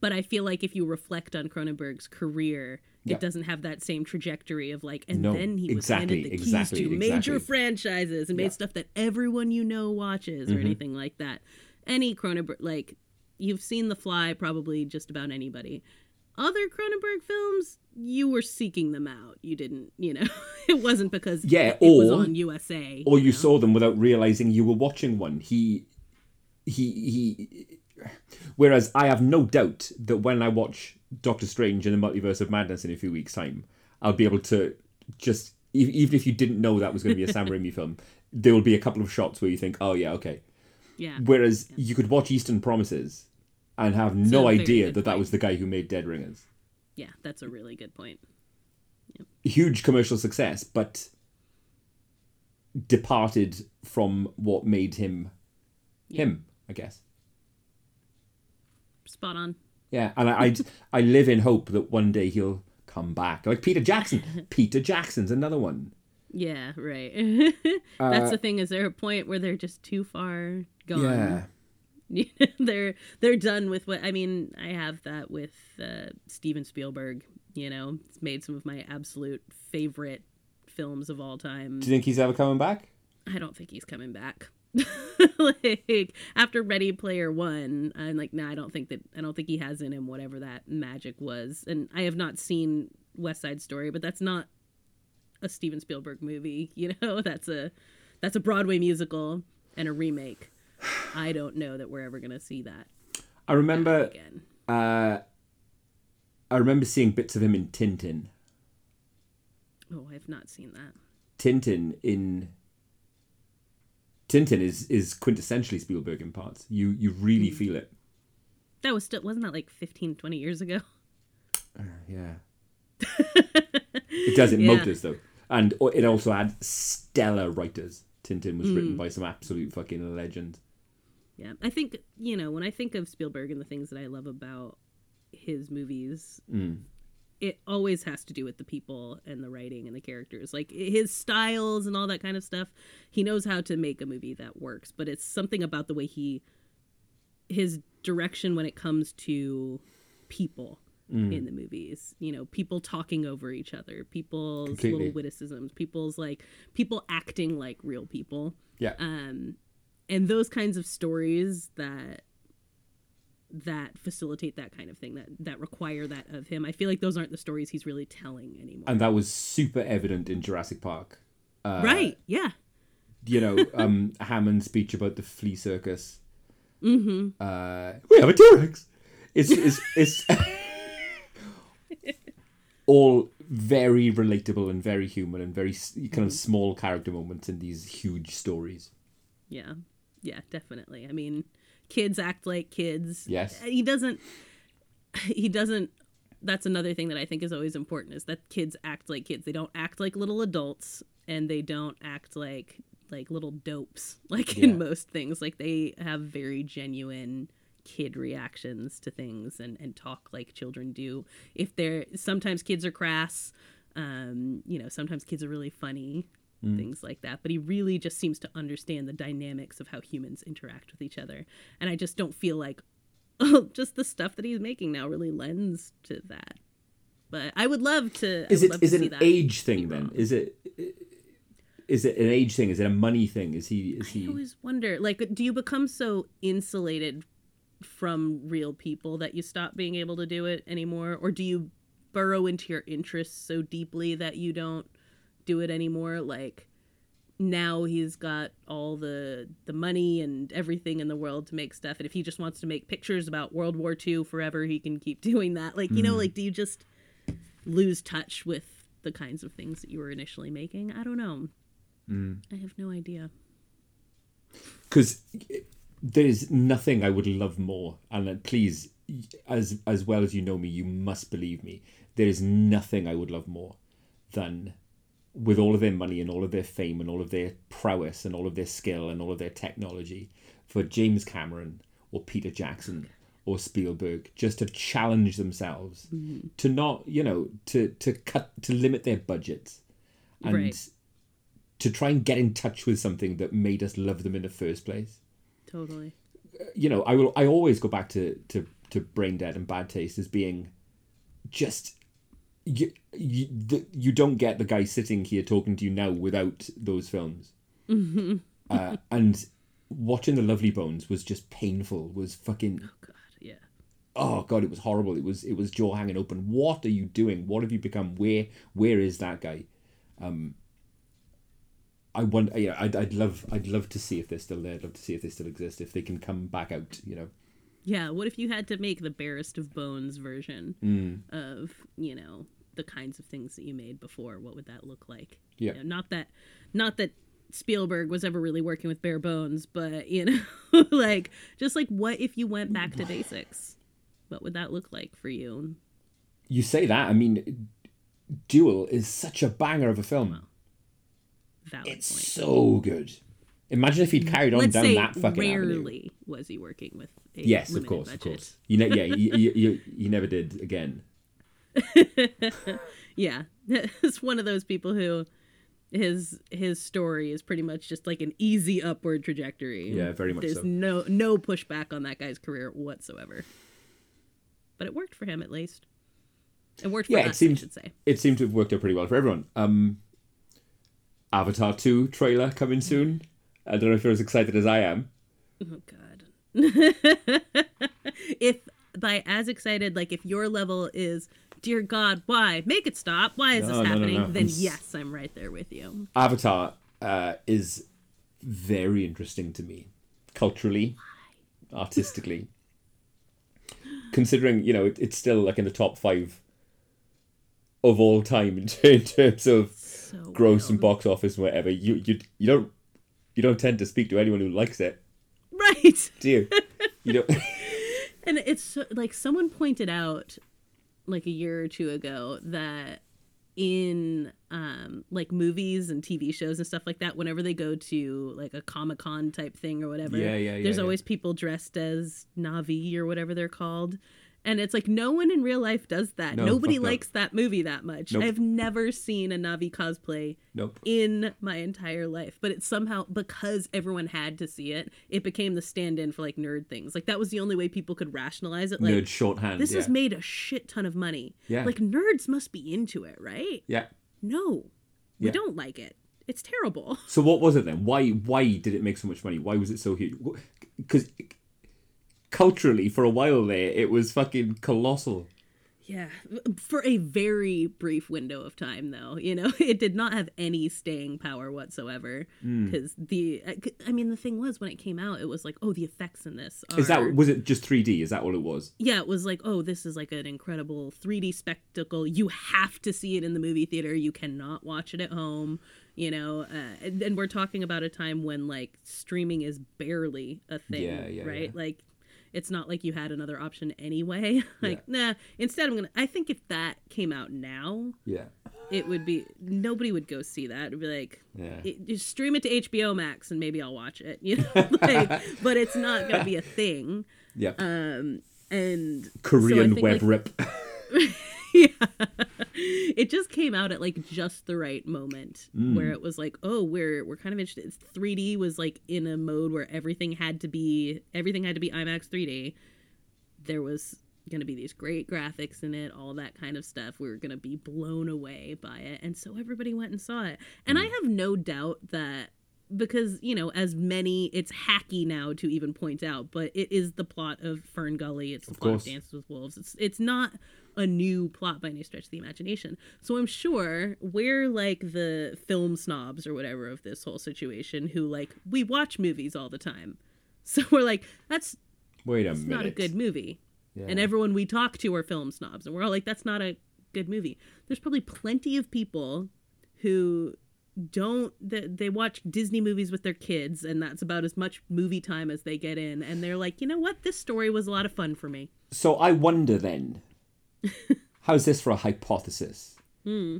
Speaker 1: but I feel like if you reflect on Cronenberg's career,
Speaker 2: Yeah.
Speaker 1: it doesn't have that same trajectory of like, and
Speaker 2: No,
Speaker 1: then he was
Speaker 2: exactly,
Speaker 1: handed the keys
Speaker 2: exactly,
Speaker 1: to major
Speaker 2: exactly.
Speaker 1: franchises and made
Speaker 2: Yeah.
Speaker 1: stuff that everyone you know watches or
Speaker 2: Mhm.
Speaker 1: anything like that. Any Cronenberg like you've seen The Fly, probably just about anybody. Other Cronenberg films, you were seeking them out. You didn't, you know, [laughs] it wasn't because
Speaker 2: Yeah,
Speaker 1: it, was
Speaker 2: or-
Speaker 1: on USA.
Speaker 2: or you
Speaker 1: know?
Speaker 2: saw them without realizing you were watching one he he he whereas i have no doubt that when i watch doctor strange and the multiverse of madness in a few weeks time i'll be able to just even if you didn't know that was going to be a sam raimi film [laughs] there will be a couple of shots where you think oh yeah okay
Speaker 1: Yeah.
Speaker 2: whereas you could watch eastern promises and have
Speaker 1: a
Speaker 2: no idea that that was the guy who made dead ringers
Speaker 1: Yeah, that's a really good point.
Speaker 2: huge commercial success, but departed from what made him him, I guess.
Speaker 1: Spot on.
Speaker 2: Yeah, and I, I I live in hope that one day he'll come back, like Peter Jackson. [laughs] Peter Jackson's another one.
Speaker 1: Yeah, right.
Speaker 2: Uh, [laughs]
Speaker 1: that's the thing. Is there a point where they're just too far gone?
Speaker 2: Yeah, [laughs]
Speaker 1: they're they're done with what I mean. I have that with uh, Steven Spielberg. You know, it's made some of my absolute favorite films of all time.
Speaker 2: do you think he's ever coming back?
Speaker 1: I don't think he's coming back. [laughs] like after Ready Player One, I'm like, nah, I don't think that I don't think he has in him whatever that magic was. And I have not seen West Side Story, but that's not a Steven Spielberg movie. [laughs] You know, that's a that's a Broadway musical and a remake. I don't know that we're ever gonna see that
Speaker 2: I remember.
Speaker 1: again.
Speaker 2: Uh, I remember seeing bits of him in Tintin.
Speaker 1: Oh, I've not seen that.
Speaker 2: Tintin in Tintin is is quintessentially Spielberg in parts. You you really feel it.
Speaker 1: That was still wasn't that like 15, 20 years ago?
Speaker 2: Yeah. It does in [laughs]
Speaker 1: Yeah.
Speaker 2: motors though, and it also had stellar writers. Tintin was
Speaker 1: Mm.
Speaker 2: written by some absolute fucking legends.
Speaker 1: Yeah, I think you know when I think of Spielberg and the things that I love about his movies,
Speaker 2: Mm.
Speaker 1: It always has to do with the people and the writing and the characters like his styles and all that kind of stuff he knows how to make a movie that works but it's something about the way he his direction when it comes to people in the movies you know people talking over each other people's
Speaker 2: Completely.
Speaker 1: little witticisms people's like people acting like real people
Speaker 2: Yeah.
Speaker 1: um and those kinds of stories that that facilitate that kind of thing that that require that of him i feel like those aren't the stories he's really telling anymore
Speaker 2: and that was super evident in Jurassic Park. Uh,
Speaker 1: right yeah
Speaker 2: You know, [laughs] um, Hammond's speech about the flea circus. Mm-hmm. Uh, we have a T Rex. It's it's it's [laughs] all very relatable and very human and very kind
Speaker 1: Mm-hmm.
Speaker 2: of small character moments in these huge stories.
Speaker 1: yeah yeah definitely i mean kids act like kids.
Speaker 2: Yes.
Speaker 1: he doesn't he doesn't that's another thing that i think is always important is that kids act like kids. They don't act like little adults and they don't act like like little dopes [laughs] like
Speaker 2: Yeah.
Speaker 1: in most things. Like they have very genuine kid reactions to things and and talk like children do. If they're sometimes kids are crass um you know sometimes kids are really funny Mm. things like that but he really just seems to understand the dynamics of how humans interact with each other and i just don't feel like oh, [laughs] just the stuff that he's making now really lends to that but i would love to
Speaker 2: Is it is it an age thing then? Is it is it an age thing? Is it a money thing? Is he is
Speaker 1: I
Speaker 2: he
Speaker 1: always wonder, like, do you become so insulated from real people that you stop being able to do it anymore, or do you burrow into your interests so deeply that you don't do it anymore? Like, now he's got all the the money and everything in the world to make stuff, and if he just wants to make pictures about World War II forever, he can keep [laughs] doing that. Like, you know, like, do you just lose touch with the kinds of things that you were initially making? I don't know. I have no idea.
Speaker 2: because there is nothing I would love more. And uh, please, as as well as you know me, you must believe me. There is nothing I would love more than with all of their money and all of their fame and all of their prowess and all of their skill and all of their technology for James Cameron or Peter Jackson or Spielberg just to challenge themselves mm-hmm. to not you know to to cut to limit their budgets and
Speaker 1: Right.
Speaker 2: to try and get in touch with something that made us love them in the first place
Speaker 1: Totally.
Speaker 2: Uh, you know, I will. I always go back to to to Braindead and Bad Taste as being just you. You, the, you don't get the guy sitting here talking to you now without those films. [laughs] Uh, and watching the Lovely Bones was just painful. Was fucking Oh
Speaker 1: God, yeah.
Speaker 2: oh god, it was horrible. It was it was jaw hanging open. What are you doing? What have you become? Where where is that guy? Um, I wonder. Yeah, I'd, I'd love I'd love to see if they're still there. I'd love to see if they still exist. If they can come back out. You know.
Speaker 1: Yeah, what if you had to make the barest of bones version
Speaker 2: Mm.
Speaker 1: of, you know, the kinds of things that you made before? What would that look like?
Speaker 2: Yeah.
Speaker 1: You know, not that not that Spielberg was ever really working with bare bones, but you know, [laughs] like just like what if you went back to basics? What would that look like for you?
Speaker 2: You say that. I mean, Duel is such a banger of a film.
Speaker 1: Valid
Speaker 2: It's
Speaker 1: point.
Speaker 2: so good. Imagine if he'd mm. carried on
Speaker 1: Let's
Speaker 2: down that fucking avenue.
Speaker 1: rarely was he working with a
Speaker 2: Yes, of course, of course. You know, yeah, you, you, you, you never did again. [laughs]
Speaker 1: yeah [laughs] it's one of those people who his his story is pretty much just like an easy upward trajectory
Speaker 2: Yeah, very much
Speaker 1: there's
Speaker 2: so.
Speaker 1: no no pushback on that guy's career whatsoever but it worked for him at least it worked for
Speaker 2: Yeah,
Speaker 1: us
Speaker 2: it
Speaker 1: i
Speaker 2: seems
Speaker 1: should say
Speaker 2: it seemed to have worked out pretty well for everyone. Um, Avatar two trailer coming soon. I don't know if you're as excited as I am.
Speaker 1: oh god [laughs] if by as excited like if your level is dear god why make it stop why is
Speaker 2: No,
Speaker 1: this
Speaker 2: no, no,
Speaker 1: happening
Speaker 2: no.
Speaker 1: then
Speaker 2: I'm s-
Speaker 1: yes i'm right there with you
Speaker 2: Avatar uh, is very interesting to me, culturally, artistically. Considering you know it, it's still like in the top five of all time [laughs] in, in terms of
Speaker 1: so
Speaker 2: gross
Speaker 1: wild.
Speaker 2: and box office, and whatever. You you you don't you don't tend to speak to anyone who likes it,
Speaker 1: right
Speaker 2: do you? You don't. [laughs]
Speaker 1: And it's so- like someone pointed out like a year or two ago that in um like movies and TV shows and stuff like that whenever they go to like a Comic-Con type thing or whatever
Speaker 2: Yeah, yeah, yeah,
Speaker 1: there's
Speaker 2: yeah.
Speaker 1: always people dressed as Na'vi or whatever they're called And it's like no one in real life does that.
Speaker 2: No,
Speaker 1: Nobody likes that movie that much.
Speaker 2: Nope.
Speaker 1: I've never seen a Na'vi cosplay
Speaker 2: Nope.
Speaker 1: in my entire life, but it's somehow because everyone had to see it, it became the stand-in for like nerd things. Like that was the only way people could rationalize it. Like
Speaker 2: Nerd shorthand.
Speaker 1: this
Speaker 2: yeah.
Speaker 1: has made a shit ton of money.
Speaker 2: Yeah.
Speaker 1: Like nerds must be into it, right?
Speaker 2: yeah.
Speaker 1: No, we
Speaker 2: Yeah.
Speaker 1: don't like it. It's terrible.
Speaker 2: So what was it then? Why why did it make so much money? Why was it so huge? Because culturally, for a while there, it was fucking colossal.
Speaker 1: Yeah, for a very brief window of time, though, you know, [laughs] it did not have any staying power whatsoever.
Speaker 2: Hmm.
Speaker 1: Because the, I mean, the thing was when it came out, it was like, oh, the effects in this are.
Speaker 2: Is that was it just 3D? Is that all it was?
Speaker 1: Yeah, it was like, oh, this is like an incredible 3D spectacle. You have to see it in the movie theater. You cannot watch it at home. You know, uh, and, and we're talking about a time when like streaming is barely a thing,
Speaker 2: Yeah, yeah,
Speaker 1: right?
Speaker 2: yeah.
Speaker 1: Like, it's not like you had another option anyway. [laughs] like, nah. Instead, I'm gonna. I think if that came out now,
Speaker 2: Yeah.
Speaker 1: it would be nobody would go see that. It'd be like,
Speaker 2: Yeah.
Speaker 1: it, just stream it to HBO Max and maybe I'll watch it. [laughs] You know, like, but it's not gonna be a thing.
Speaker 2: Yeah.
Speaker 1: Um, and
Speaker 2: Korean
Speaker 1: think,
Speaker 2: web
Speaker 1: like-
Speaker 2: rip. [laughs]
Speaker 1: yeah. [laughs] it just came out at like just the right moment
Speaker 2: Mm.
Speaker 1: where it was like, oh, we're we're kind of interested. 3D was like in a mode where everything had to be everything had to be IMAX 3D. There was going to be these great graphics in it, all that kind of stuff. We were going to be blown away by it, and so everybody went and saw it. And I
Speaker 2: Mm.
Speaker 1: have no doubt that because you know as many it's hacky now to even point out but it is the plot of FernGully it's the
Speaker 2: Of
Speaker 1: plot
Speaker 2: course.
Speaker 1: of dances with wolves it's it's not a new plot by any stretch of the imagination. So i'm sure we're like the film snobs or whatever of this whole situation who like we watch movies all the time. [laughs] So we're like that's
Speaker 2: Wait a
Speaker 1: it's
Speaker 2: minute.
Speaker 1: not a good movie.
Speaker 2: Yeah.
Speaker 1: and everyone we talk to are film snobs and we're all like that's not a good movie. There's probably plenty of people who don't they, they watch disney movies with their kids and that's about as much movie time as they get in and they're like you know what? This story was a lot of fun for me.
Speaker 2: So I wonder then, [laughs] how's this for a hypothesis?
Speaker 1: Hmm.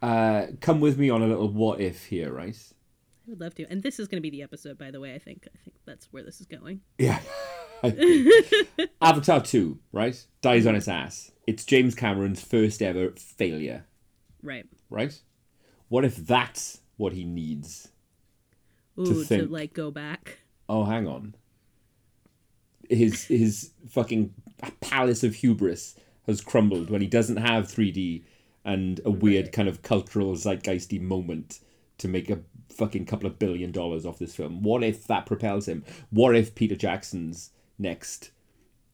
Speaker 2: Uh, come with me on a little what if here, right?
Speaker 1: i would love to and this is going to be the episode by the way i think i think that's where this is going
Speaker 2: Yeah. [laughs] [laughs] Avatar 2, right? Dies on its ass. It's James Cameron's first ever failure,
Speaker 1: right
Speaker 2: right? What if that's what he needs?
Speaker 1: Ooh, to,
Speaker 2: think.
Speaker 1: like go back
Speaker 2: Oh, hang on. His his fucking palace of hubris has crumbled when he doesn't have 3D and a weird kind of cultural zeitgeisty moment to make a fucking couple of billion dollars off this film. What if that propels him? What if Peter Jackson's next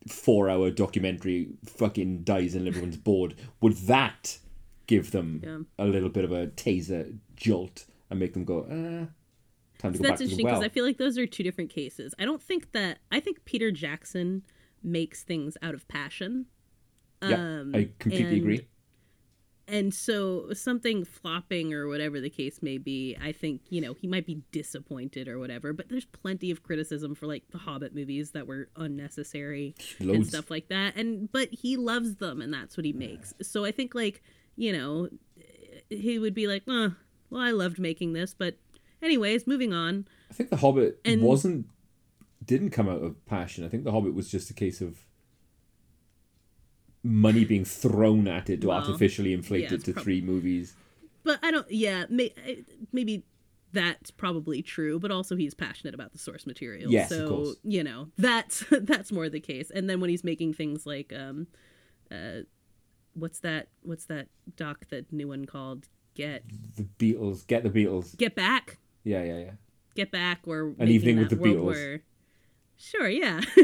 Speaker 2: four hour documentary fucking dies and everyone's bored? Would that give them
Speaker 1: Yeah.
Speaker 2: a little bit of a taser jolt and make them go, uh, time to go
Speaker 1: that's interesting
Speaker 2: well?
Speaker 1: because I feel like those are two different cases. I don't think that I think Peter Jackson makes things out of passion.
Speaker 2: Yeah,
Speaker 1: Um,
Speaker 2: I completely
Speaker 1: and-
Speaker 2: agree.
Speaker 1: And so something flopping or whatever the case may be, I think, you know, he might be disappointed or whatever, but there's plenty of criticism for like the Hobbit movies that were unnecessary and stuff like that. And but he loves them and that's what he makes. So I think like, you know, he would be like, uh, well, I loved making this, but anyways, moving on.
Speaker 2: I think The Hobbit
Speaker 1: And-
Speaker 2: wasn't didn't come out of passion. I think The Hobbit was just a case of money being thrown at it to
Speaker 1: Well,
Speaker 2: artificially inflate
Speaker 1: yeah,
Speaker 2: it to
Speaker 1: prob-
Speaker 2: three movies.
Speaker 1: But I don't. Yeah, may, maybe that's probably true. But also, he's passionate about the source material.
Speaker 2: Yes, of
Speaker 1: so
Speaker 2: course.
Speaker 1: you know that's [laughs] that's more the case. And then when he's making things like, um, uh, what's that? What's that doc that new one called? Get
Speaker 2: The Beatles, get the Beatles.
Speaker 1: Get Back.
Speaker 2: Yeah, yeah, yeah.
Speaker 1: Get Back. Or
Speaker 2: An Evening with the
Speaker 1: World
Speaker 2: Beatles.
Speaker 1: War- Sure. Yeah. [laughs]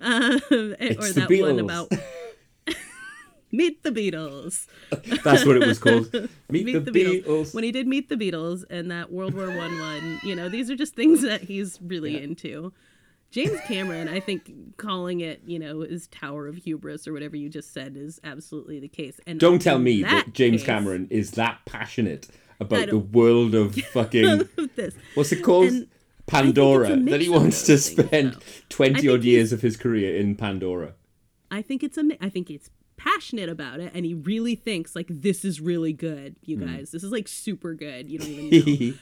Speaker 1: um, or
Speaker 2: It's the
Speaker 1: that one about [laughs] Meet the Beatles. [laughs]
Speaker 2: That's what it was called. Meet,
Speaker 1: Meet
Speaker 2: the,
Speaker 1: the
Speaker 2: Beatles.
Speaker 1: when he did meet the Beatles and that World War One one, you know, these are just things that he's really
Speaker 2: Yeah.
Speaker 1: into. James Cameron, I think calling it, you know, his Tower of Hubris or whatever you just said is absolutely the case. And
Speaker 2: Don't tell me that, James
Speaker 1: case-
Speaker 2: Cameron is that passionate about the world of fucking
Speaker 1: this.
Speaker 2: what's it called?
Speaker 1: And
Speaker 2: Pandora. That he wants to
Speaker 1: those things,
Speaker 2: spend twenty odd years of his career in Pandora.
Speaker 1: I think it's a mi- I think it's passionate about it and he really thinks like this is really good, you
Speaker 2: Hmm.
Speaker 1: guys. This is like super good. You don't even [laughs] know.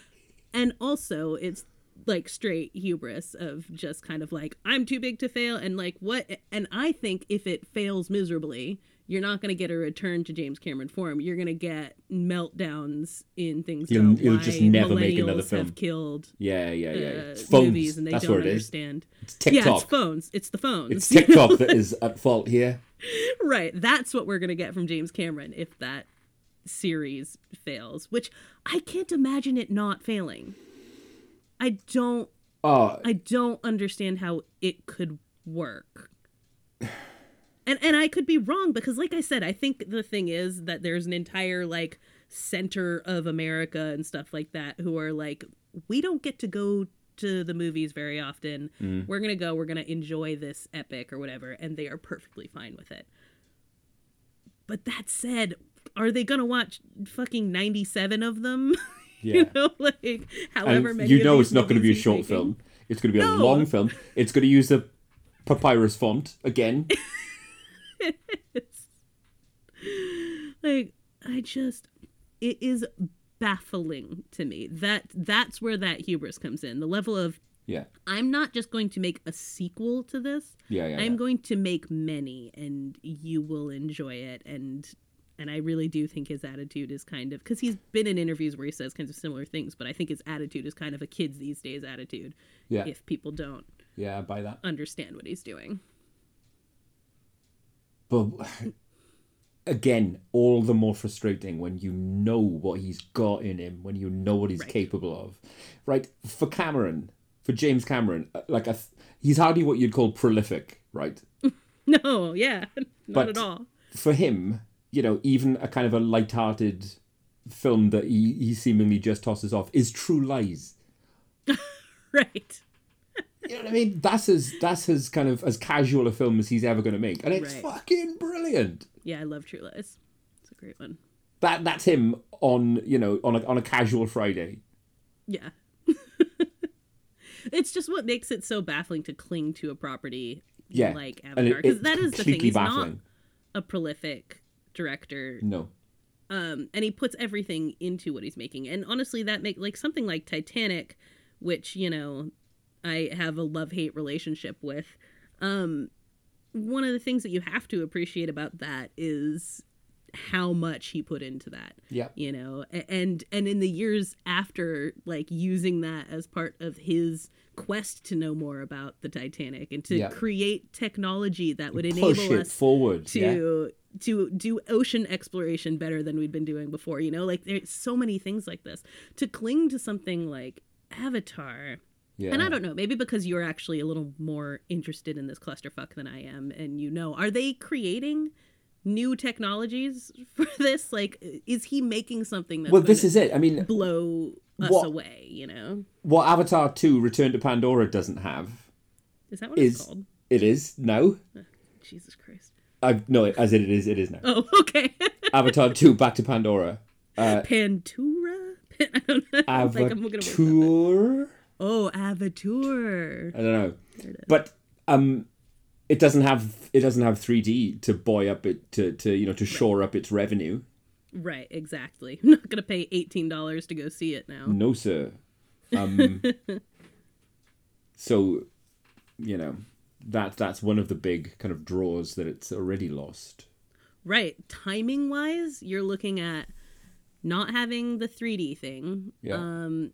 Speaker 1: and also it's like straight hubris of just kind of like I'm too big to fail and like what and I think if it fails miserably you're not going to get a return to James Cameron form you're going to get meltdowns in things
Speaker 2: He'll-
Speaker 1: about why
Speaker 2: just never make another film.
Speaker 1: have killed
Speaker 2: Yeah, yeah, yeah.
Speaker 1: uh,
Speaker 2: it's phones.
Speaker 1: movies and they
Speaker 2: That's
Speaker 1: don't
Speaker 2: it is.
Speaker 1: understand
Speaker 2: It's
Speaker 1: yeah it's phones it's the phones
Speaker 2: It's TikTok that is [laughs] at fault here.
Speaker 1: right that's what we're going to get from James Cameron if that series fails which I can't imagine it not failing I don't
Speaker 2: Oh,
Speaker 1: I don't understand how it could work. And and I could be wrong because like I said, I think the thing is that there's an entire like center of America and stuff like that who are like we don't get to go to the movies very often. Mm-hmm. We're going to go, we're going to enjoy this epic or whatever and they are perfectly fine with it. But that said, are they going to watch fucking 97 of them? [laughs]
Speaker 2: yeah.
Speaker 1: you know, [laughs] like however
Speaker 2: and
Speaker 1: many
Speaker 2: you know it's not going to be a short
Speaker 1: making.
Speaker 2: film. It's going to be a long film. It's going to use the papyrus font again. [laughs]
Speaker 1: like i just it is baffling to me that that's where that hubris comes in the level of
Speaker 2: Yeah,
Speaker 1: i'm not just going to make a sequel to this
Speaker 2: yeah, yeah.
Speaker 1: i'm
Speaker 2: yeah.
Speaker 1: going to make many and you will enjoy it and and i really do think his attitude is kind of because he's been in interviews where he says kinds of similar things but i think his attitude is kind of a kids these days attitude
Speaker 2: yeah,
Speaker 1: if people don't
Speaker 2: yeah. I buy that.
Speaker 1: understand what he's doing
Speaker 2: But again, all the more frustrating when you know what he's got in him, when you know what he's
Speaker 1: Right.
Speaker 2: capable of. Right? For Cameron, for James Cameron, uh, like a, he's hardly what you'd call prolific, right? [laughs]
Speaker 1: no yeah [laughs] not
Speaker 2: But-
Speaker 1: at all
Speaker 2: For him, you know, even a kind of a light-hearted film that he, he seemingly just tosses off is True Lies. [laughs]
Speaker 1: right
Speaker 2: You know what I mean? That's as that's as kind of as casual a film as he's ever going to make, and it's
Speaker 1: Right.
Speaker 2: fucking brilliant.
Speaker 1: Yeah, I love True Lies. It's a great one.
Speaker 2: That that's him on you know on a on a casual Friday.
Speaker 1: Yeah. [laughs] it's just what makes it so baffling to cling to a property
Speaker 2: Yeah,
Speaker 1: like Avatar. Because that is the thing. He's
Speaker 2: baffling.
Speaker 1: not a prolific director.
Speaker 2: No,
Speaker 1: Um, and he puts everything into what he's making. And honestly, that make like something like Titanic, which, you know, I have a love hate relationship with. Um, one of the things that you have to appreciate about that is how much he put into that
Speaker 2: yeah,
Speaker 1: you know and and in the years after like using that as part of his quest to know more about the titanic and to create technology that would
Speaker 2: push
Speaker 1: enable us
Speaker 2: forward. yeah,
Speaker 1: to do ocean exploration better than we'd been doing before you know like there's so many things like this to cling to something like avatar
Speaker 2: yeah.
Speaker 1: and I don't know, maybe because you're actually a little more interested in this clusterfuck than I am, and you know, are they creating new technologies [laughs] for this? Like, is he making something that?
Speaker 2: Well, this is it. I mean,
Speaker 1: blow us
Speaker 2: What-
Speaker 1: away? You know,
Speaker 2: what Avatar Two: Return to Pandora doesn't have
Speaker 1: is that what
Speaker 2: is
Speaker 1: it's called?
Speaker 2: it is now.
Speaker 1: Jesus Christ!
Speaker 2: I no, as it is, it is now.
Speaker 1: Oh, [laughs] okay.
Speaker 2: Avatar Two: Back to Pandora. Uh,
Speaker 1: Pantura. [laughs] I don't know. [laughs] Like, I'm gonna work on that.
Speaker 2: Avatar.
Speaker 1: Oh, Avatar.
Speaker 2: I don't know,
Speaker 1: There it is.
Speaker 2: but um, it doesn't have it doesn't have 3D to buoy up it to to you know to shore up its revenue.
Speaker 1: Right, exactly. I'm not gonna pay eighteen dollars to go see it now.
Speaker 2: No, sir. Um, so, you know, that that's one of the big kind of draws that it's already lost.
Speaker 1: Right. Timing wise, you're looking at not having the 3D thing.
Speaker 2: Yeah.
Speaker 1: Um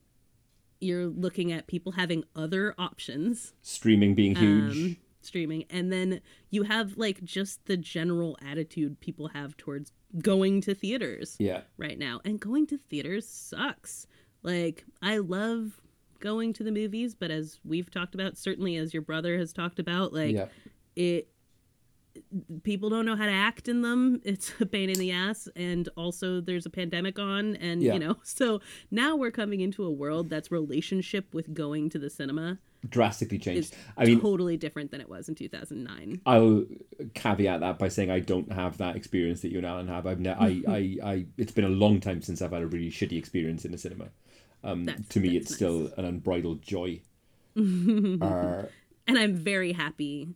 Speaker 1: you're looking at people having other options,
Speaker 2: Streaming being huge.
Speaker 1: um, streaming, and then you have like just the general attitude people have towards going to theaters
Speaker 2: yeah.
Speaker 1: right now. And going to theaters sucks. Like I love going to the movies, but as we've talked about, certainly as your brother has talked about, like
Speaker 2: yeah.
Speaker 1: it people don't know how to act in them [laughs] it's a pain in the ass and also there's a pandemic on and
Speaker 2: Yeah.
Speaker 1: you know [laughs] so now we're coming into a world that's relationship with going to the cinema
Speaker 2: Drastically changed. I mean,
Speaker 1: totally different than it was in 2009
Speaker 2: I'll caveat that by saying I don't have that experience that you and Alan have. I've ne- I, [laughs] I, I, it's been a long time since I've had a really shitty experience in the cinema. Um, to me, it's still an unbridled joy. [laughs] uh,
Speaker 1: and i'm very happy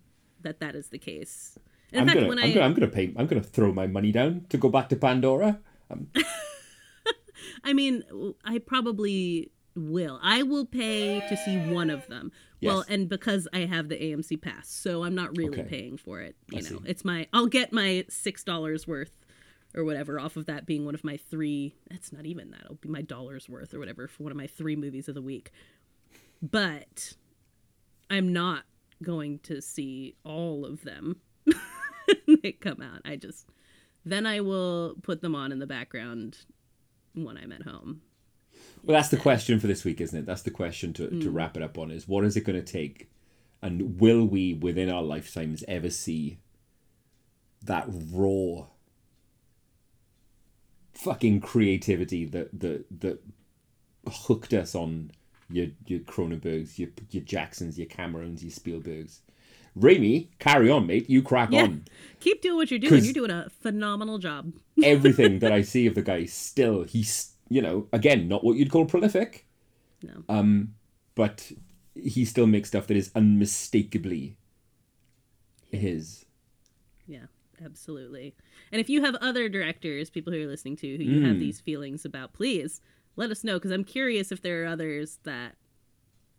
Speaker 1: that that is the case in
Speaker 2: I'm
Speaker 1: fact
Speaker 2: gonna,
Speaker 1: when
Speaker 2: I'm
Speaker 1: i
Speaker 2: gonna, I'm gonna pay. I'm gonna throw my money down to go back to Pandora. [laughs]
Speaker 1: i mean i probably will. I will pay to see one of them. Well, and because I have the AMC pass, so I'm not really
Speaker 2: Okay.
Speaker 1: paying for it.
Speaker 2: I
Speaker 1: You know,
Speaker 2: see.
Speaker 1: it's my I'll get my six dollars worth or whatever off of that being one of my three. That's not even that. It'll be my dollars worth or whatever for one of my three movies of the week. But I'm not going to see all of them [laughs] they come out. I just then I will put them on in the background when I'm at home.
Speaker 2: Well, that's the question for this week, isn't it? That's the question to,
Speaker 1: Hmm.
Speaker 2: to wrap it up on is what is it going to take? And will we, within our lifetimes, ever see that raw fucking creativity that that that hooked us on your your Cronenbergs, your your Jacksons, your Camerons, your Spielbergs. Raimi, carry on, mate. You crack
Speaker 1: Yeah.
Speaker 2: on.
Speaker 1: Keep doing what you're doing. You're doing a phenomenal job. [laughs]
Speaker 2: Everything that I see of the guy, still he's you know again not what you'd call prolific.
Speaker 1: No.
Speaker 2: Um, but he still makes stuff that is unmistakably his.
Speaker 1: Yeah, absolutely. And if you have other directors, people who are listening to, who you have
Speaker 2: Mm.
Speaker 1: these feelings about, please let us know because I'm curious if there are others that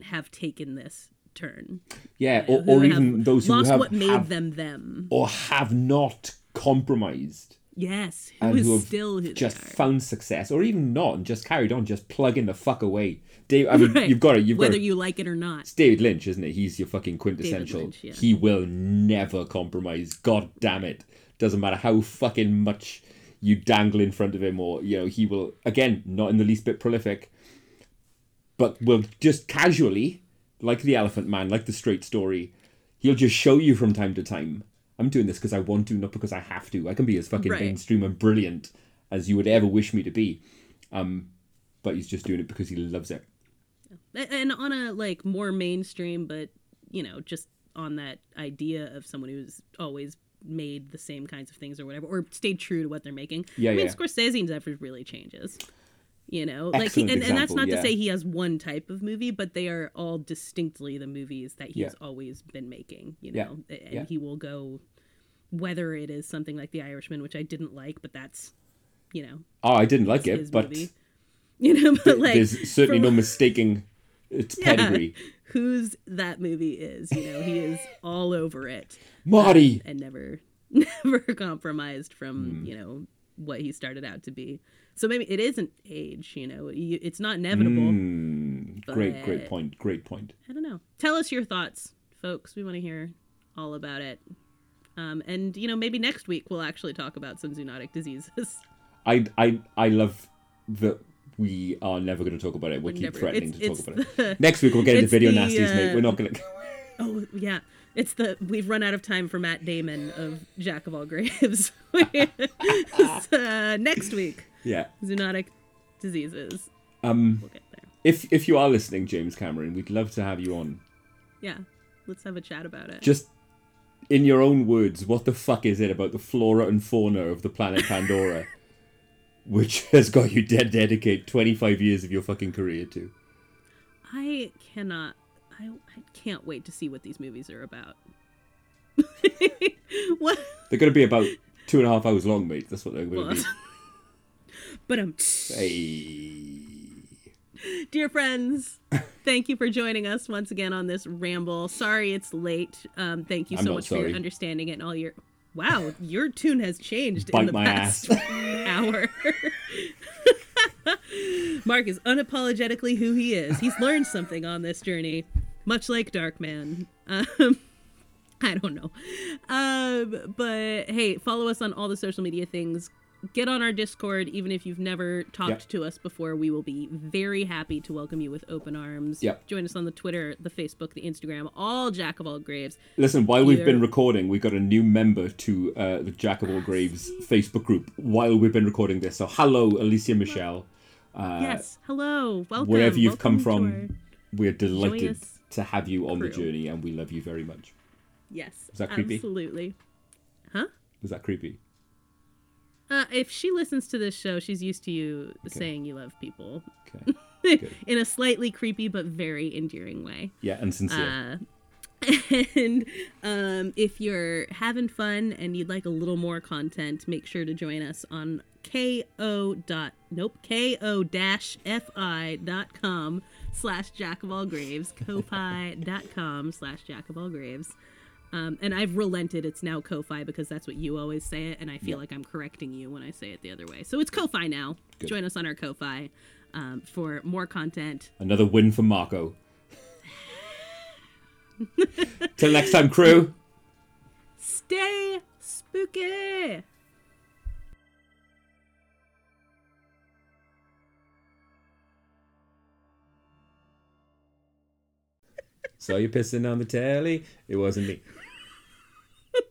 Speaker 1: have taken this turn.
Speaker 2: Yeah,
Speaker 1: you know,
Speaker 2: or, or even those who
Speaker 1: lost
Speaker 2: have,
Speaker 1: what made
Speaker 2: have-
Speaker 1: them them.
Speaker 2: or have not compromised
Speaker 1: Yes, who
Speaker 2: and
Speaker 1: is
Speaker 2: who have
Speaker 1: still
Speaker 2: just found success, or even not, and just carried on, just plugging the fuck away. Dave, I mean,
Speaker 1: Right.
Speaker 2: you've got it. You've got
Speaker 1: whether
Speaker 2: it.
Speaker 1: you like it or not.
Speaker 2: It's David Lynch, isn't it? He's your fucking quintessential.
Speaker 1: Lynch, yeah.
Speaker 2: He will never compromise. God damn it. Doesn't matter how fucking much you dangle in front of him, or you know, he will again not in the least bit prolific, but will just casually, like the Elephant Man, like the Straight Story, he'll just show you from time to time. I'm doing this because I want to, not because I have to. I can be as fucking
Speaker 1: Right.
Speaker 2: mainstream and brilliant as you would ever wish me to be. Um, but he's just doing it because he loves it.
Speaker 1: And on a like more mainstream but you know just on that idea of someone who's always made the same kinds of things or whatever or stayed true to what they're making
Speaker 2: Yeah,
Speaker 1: i mean
Speaker 2: yeah.
Speaker 1: scorsese never really changes you know like he,
Speaker 2: Excellent
Speaker 1: and, and that's not
Speaker 2: yeah.
Speaker 1: to say he has one type of movie but they are all distinctly the movies that he's
Speaker 2: Yeah.
Speaker 1: always been making you
Speaker 2: Yeah,
Speaker 1: know and
Speaker 2: yeah.
Speaker 1: he will go whether it is something like the irishman which i didn't like but that's you know
Speaker 2: Oh, I didn't like it, but
Speaker 1: movie. [laughs] you know but like
Speaker 2: there's certainly
Speaker 1: from-
Speaker 2: no mistaking [laughs] its pedigree.
Speaker 1: whose that movie is. You know, he is all over it
Speaker 2: Marty.
Speaker 1: and never [laughs] never compromised from,
Speaker 2: Hmm.
Speaker 1: you know, what he started out to be. So maybe it isn't age, you know. It's not inevitable.
Speaker 2: Mm, great, great point. Great point.
Speaker 1: I don't know. Tell us your thoughts, folks. We want to hear all about it. Um, and you know, maybe next week we'll actually talk about some zoonotic diseases. [laughs]
Speaker 2: I, I, I love that we are never going to talk about it. We keep
Speaker 1: never-
Speaker 2: threatening
Speaker 1: it's-
Speaker 2: to talk
Speaker 1: it's
Speaker 2: about it. [laughs] Next week we'll get into video
Speaker 1: the,
Speaker 2: nasties, mate.
Speaker 1: uh,
Speaker 2: We're not going to.
Speaker 1: Oh yeah, it's the we've run out of time for Matt Damon of Jack of All Graves. [laughs] uh, next week,
Speaker 2: Yeah.
Speaker 1: zoonotic diseases.
Speaker 2: Um.
Speaker 1: We'll get there.
Speaker 2: If if you are listening, James Cameron, we'd love to have you on.
Speaker 1: Yeah, let's have a chat about it.
Speaker 2: Just in your own words, what the fuck is it about the flora and fauna of the planet Pandora, [laughs] which has got you dead dedicate twenty five years of your fucking career to?
Speaker 1: I cannot. I, I can't wait to see what these movies are about. what? [laughs]
Speaker 2: They're going to be about two and a half hours long, mate. That's what they're going to
Speaker 1: Well,
Speaker 2: be.
Speaker 1: But um,
Speaker 2: Hey.
Speaker 1: dear friends, thank you for joining us once again on this ramble. Sorry it's late. Um, thank you so much for
Speaker 2: sorry.
Speaker 1: your understanding and all your. Wow, your tune has changed
Speaker 2: Bite
Speaker 1: in the past [laughs] hour. Mark is unapologetically who he is. He's learned something on this journey, much like Darkman. Um, [laughs] I don't know. Um, but hey, follow us on all the social media things. Get on our Discord, even if you've never talked
Speaker 2: Yep.
Speaker 1: to us before. We will be very happy to welcome you with open arms.
Speaker 2: Yep.
Speaker 1: Join us on the Twitter, the Facebook, the Instagram, all Jack of all graves.
Speaker 2: Listen, while we've been recording, we've got a new member to uh, the Jack of All Graves Facebook group while we've been recording this. So, hello, Alicia Michelle. Uh,
Speaker 1: yes. Hello. Welcome.
Speaker 2: wherever you've come
Speaker 1: Welcome to
Speaker 2: from, we're delighted to have you on the journey, and we love you very much.
Speaker 1: Yes.
Speaker 2: Is that creepy?
Speaker 1: Absolutely. Huh?
Speaker 2: Was that creepy?
Speaker 1: Uh, if she listens to this show, she's used to you saying you love people
Speaker 2: Okay. [laughs]
Speaker 1: in a slightly creepy but very endearing way.
Speaker 2: Yeah, and sincere.
Speaker 1: Uh, [laughs] and um, if you're having fun and you'd like a little more content, make sure to join us on ko dot nope ko dash fi dot com slash jack of all graves ko-fi dot com slash jack of all graves um, and I've relented. It's now Ko-Fi because that's what you always say it, and I feel like I'm correcting you when I say it the other way. So it's Ko-Fi now.
Speaker 2: Good.
Speaker 1: Join us on our Ko-Fi um, for more content.
Speaker 2: Another win for Marco. [laughs] Till next time, crew.
Speaker 1: Stay spooky.
Speaker 2: Saw you pissing on the telly. It wasn't me.